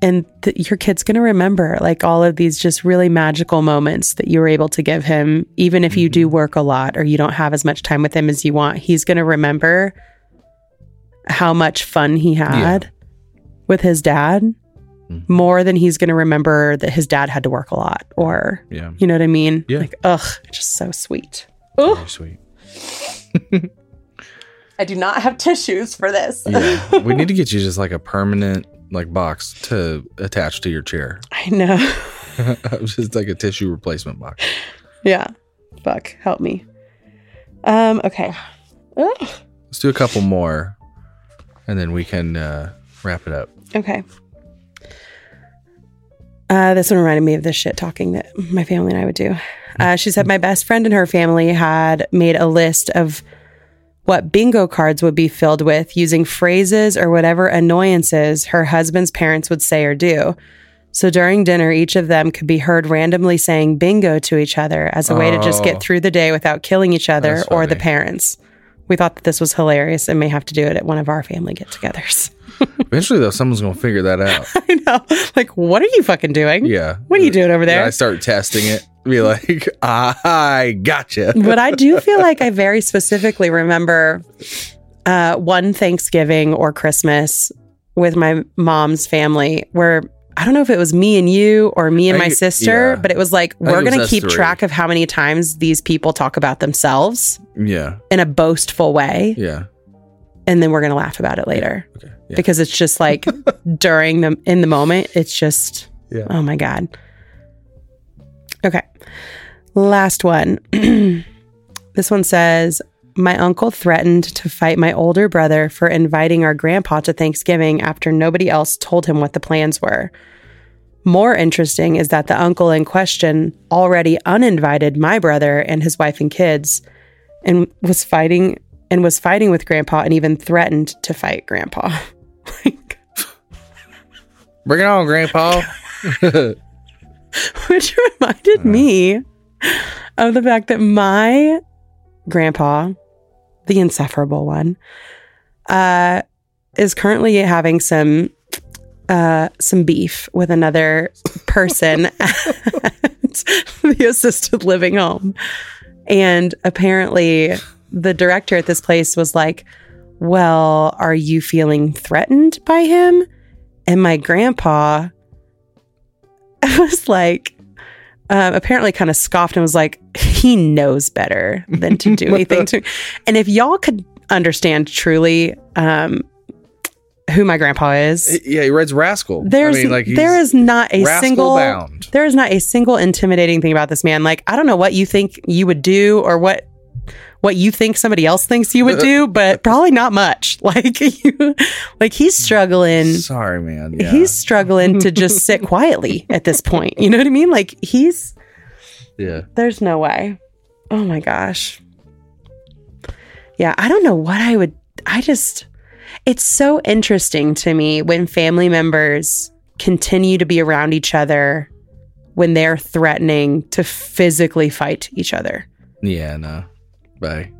[SPEAKER 1] and th- your kid's going to remember like all of these just really magical moments that you were able to give him even if you do work a lot or you don't have as much time with him as you want. He's going to remember how much fun he had with his dad
[SPEAKER 2] Mhm.
[SPEAKER 1] more than he's going to remember that his dad had to work a lot or
[SPEAKER 2] Yeah.
[SPEAKER 1] you know what I mean?
[SPEAKER 2] Yeah.
[SPEAKER 1] Like, ugh, just so sweet.
[SPEAKER 2] Very sweet.
[SPEAKER 1] I do not have tissues for this.
[SPEAKER 2] Yeah. we need to get you just like a permanent like box to attach to your chair.
[SPEAKER 1] I know.
[SPEAKER 2] just like a tissue replacement box.
[SPEAKER 1] yeah. Fuck. Help me. Um, okay. Ugh.
[SPEAKER 2] Let's do a couple more and then we can uh, wrap it up.
[SPEAKER 1] Okay. Uh, this one reminded me of the shit talking that my family and I would do. Uh, she said my best friend and her family had made a list of what bingo cards would be filled with using phrases or whatever annoyances her husband's parents would say or do. So during dinner, each of them could be heard randomly saying bingo to each other as a way to just
[SPEAKER 2] Oh.
[SPEAKER 1] get through the day without killing each other
[SPEAKER 2] That's
[SPEAKER 1] or the
[SPEAKER 2] funny.
[SPEAKER 1] parents. We thought that this was hilarious and may have to do it at one of our family get togethers.
[SPEAKER 2] Eventually though, someone's gonna figure that out.
[SPEAKER 1] I know. Like, what are you fucking doing?
[SPEAKER 2] Yeah.
[SPEAKER 1] What are you doing over there?
[SPEAKER 2] Yeah, I start testing it. Be like, I gotcha.
[SPEAKER 1] but I do feel like I very specifically remember uh, one Thanksgiving or Christmas with my mom's family where I don't know if it was me and you or me and my
[SPEAKER 2] think-
[SPEAKER 1] sister,
[SPEAKER 2] yeah.
[SPEAKER 1] but it was like, we're going to keep
[SPEAKER 2] three.
[SPEAKER 1] track of how many times these people talk about themselves
[SPEAKER 2] Yeah.
[SPEAKER 1] in a boastful way.
[SPEAKER 2] Yeah.
[SPEAKER 1] And then we're going to laugh about it later
[SPEAKER 2] Okay. Yeah.
[SPEAKER 1] because it's just like during the, in the moment, it's just,
[SPEAKER 2] Yeah.
[SPEAKER 1] oh my God. Okay. Last one. this one says, my uncle threatened to fight my older brother for inviting our grandpa to Thanksgiving after nobody else told him what the plans were. More interesting is that the uncle in question already uninvited my brother and his wife and kids and was fighting and was fighting with grandpa and even threatened to fight grandpa.
[SPEAKER 2] Bring it on, Grandpa.
[SPEAKER 1] which reminded me of the fact that my grandpa, the insufferable one, uh, is currently having some uh, some beef with another person at the assisted living home, and apparently the director at this place was like, "Well, are you feeling threatened by him?" And my grandpa was like, um, apparently kind of scoffed and was like, he knows better than to do anything to me. And if y'all could understand truly um, who my grandpa is,
[SPEAKER 2] yeah, he reads Rascal.
[SPEAKER 1] there's
[SPEAKER 2] I mean, like
[SPEAKER 1] there is not a single
[SPEAKER 2] bound.
[SPEAKER 1] there is not a single intimidating thing about this man. Like I don't know what you think you would do or what what you think somebody else thinks you would do, but probably not much. Like you, like he's struggling
[SPEAKER 2] Sorry, man. Yeah.
[SPEAKER 1] he's struggling to just sit quietly at this point. You know what I mean? Like he's
[SPEAKER 2] yeah.
[SPEAKER 1] there's no way. Oh my gosh. Yeah, I don't know what I would I just it's so interesting to me when family members continue to be around each other when they're threatening to physically fight each other.
[SPEAKER 2] Yeah, no. Bye.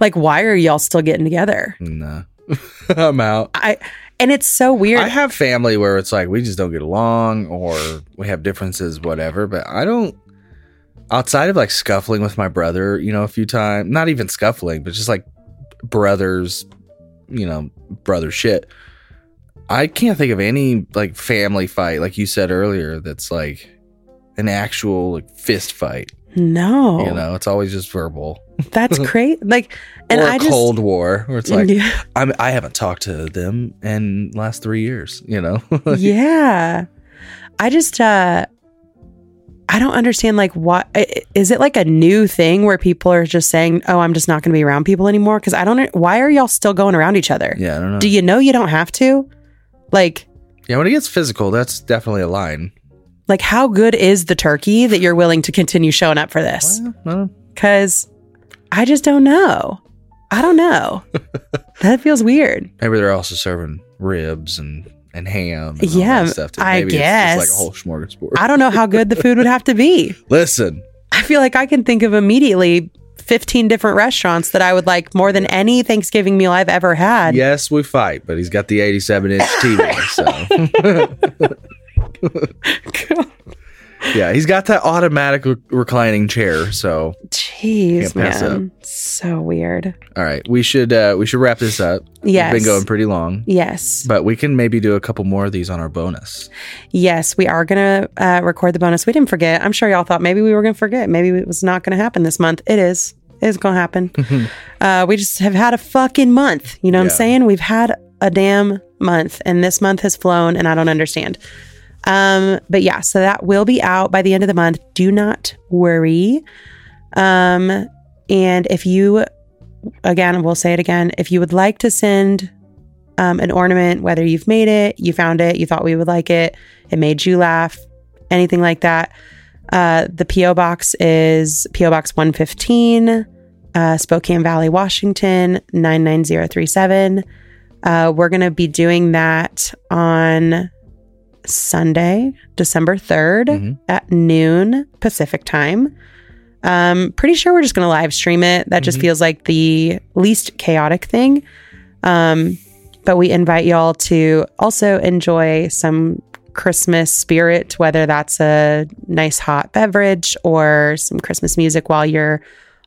[SPEAKER 1] Like why are y'all still getting together?
[SPEAKER 2] No. I'm out.
[SPEAKER 1] I and it's so weird.
[SPEAKER 2] I have family where it's like we just don't get along or we have differences, whatever. But I don't, outside of like scuffling with my brother, you know, a few times, not even scuffling, but just like brothers, you know, brother shit. I can't think of any like family fight, like you said earlier, that's like an actual like, fist fight.
[SPEAKER 1] no.
[SPEAKER 2] You know, it's always just verbal.
[SPEAKER 1] That's great. Like and
[SPEAKER 2] or
[SPEAKER 1] I
[SPEAKER 2] a
[SPEAKER 1] just
[SPEAKER 2] Cold War, where it's like,
[SPEAKER 1] Yeah.
[SPEAKER 2] I'm, I haven't talked to them in last three years, you know?
[SPEAKER 1] yeah. I just uh I don't understand like what is it like a new thing where people are just saying, "Oh, I'm just not going to be around people anymore" cuz I don't why are y'all still going around each other?
[SPEAKER 2] yeah, I don't know.
[SPEAKER 1] Do you know you don't have to? Like
[SPEAKER 2] Yeah, when it gets physical, that's definitely a line.
[SPEAKER 1] like how good is the turkey that you're willing to continue showing up for this?
[SPEAKER 2] Well, I don't-
[SPEAKER 1] Cuz I just don't know. I don't know. that feels weird.
[SPEAKER 2] maybe they're also serving ribs and and ham. And all
[SPEAKER 1] Yeah,
[SPEAKER 2] that stuff too.
[SPEAKER 1] I
[SPEAKER 2] Maybe It's
[SPEAKER 1] guess.
[SPEAKER 2] like a whole smorgasbord.
[SPEAKER 1] I don't know how good the food would have to be.
[SPEAKER 2] Listen,
[SPEAKER 1] I feel like I can think of immediately 15 different restaurants that I would like more than any Thanksgiving meal I've ever had.
[SPEAKER 2] yes, we fight, but he's got the 87 inch TV. So yeah, he's got that automatic re- reclining chair. So
[SPEAKER 1] Jeez, man. So weird.
[SPEAKER 2] all right, we should uh we should wrap this up.
[SPEAKER 1] Yes.
[SPEAKER 2] We've been going pretty long.
[SPEAKER 1] Yes.
[SPEAKER 2] But we can maybe do a couple more of these on our bonus.
[SPEAKER 1] Yes, we are going to uh, record the bonus. We didn't forget. I'm sure y'all thought maybe we were going to forget. Maybe it was not going to happen this month. It is. It's going to happen. uh, we just have had a fucking month. You know what
[SPEAKER 2] Yeah.
[SPEAKER 1] I'm saying? We've had a damn month, and this month has flown, and I don't understand. Um, but yeah, so that will be out by the end of the month. Do not worry. Um, and if you, again, we'll say it again, if you would like to send um, an ornament, whether you've made it, you found it, you thought we would like it, it made you laugh, anything like that, uh, the P.O. Box is P.O. Box 115, uh, Spokane Valley, Washington, 99037. Uh, we're going to be doing that on Sunday, December 3rd
[SPEAKER 2] Mhm.
[SPEAKER 1] at noon Pacific time. Um, pretty sure we're just going to live stream it. That just feels like the least chaotic thing. Um, but we invite y'all to also enjoy some Christmas spirit, whether that's a nice hot beverage or some Christmas music while you're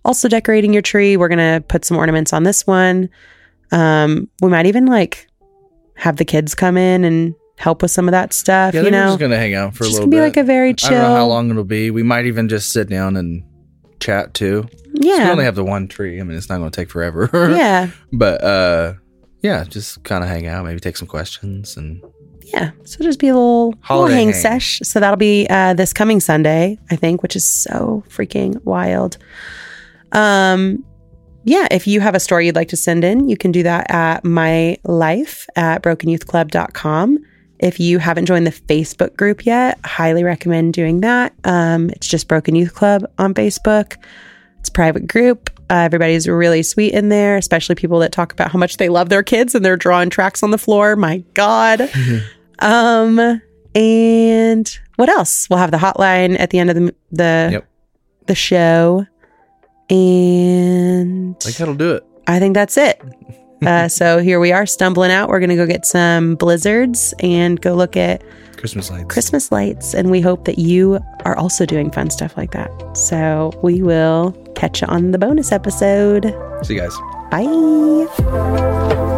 [SPEAKER 1] also decorating your tree. We're going to put some ornaments on this one. Um, we might even like have the kids come in and help with some of that stuff.
[SPEAKER 2] Yeah,
[SPEAKER 1] you
[SPEAKER 2] think we're
[SPEAKER 1] know,
[SPEAKER 2] just gonna hang out for a
[SPEAKER 1] Just
[SPEAKER 2] little
[SPEAKER 1] gonna be
[SPEAKER 2] bit.
[SPEAKER 1] like a very chill.
[SPEAKER 2] I don't know how long it'll be. We might even just sit down and chat too. Yeah, We only have the one tree. I mean, it's not going to take forever.
[SPEAKER 1] yeah,
[SPEAKER 2] But uh, yeah, just kind of hang out. Maybe take some questions and
[SPEAKER 1] yeah. So just be a little, little hang
[SPEAKER 2] hang.
[SPEAKER 1] sesh. So that'll be uh, this coming Sunday, I think, which is so freaking wild. Um, yeah, if you have a story you'd like to send in, you can do that at my life at brokenyouthclub.com. If you haven't joined the Facebook group yet, highly recommend doing that. Um, it's just Broken Youth Club on Facebook. It's a private group. Uh, everybody's really sweet in there, especially people that talk about how much they love their kids and they're drawing tracks on the floor. My God. um, and what else? We'll have the hotline at the end of the the
[SPEAKER 2] Yep.
[SPEAKER 1] the show, and
[SPEAKER 2] I think that'll do it.
[SPEAKER 1] I think that's it. Uh, so here we are stumbling out. We're gonna go get some blizzards and go look at
[SPEAKER 2] Christmas lights.
[SPEAKER 1] Christmas lights, and we hope that you are also doing fun stuff like that. So we will catch you on the bonus episode.
[SPEAKER 2] See you guys.
[SPEAKER 1] Bye.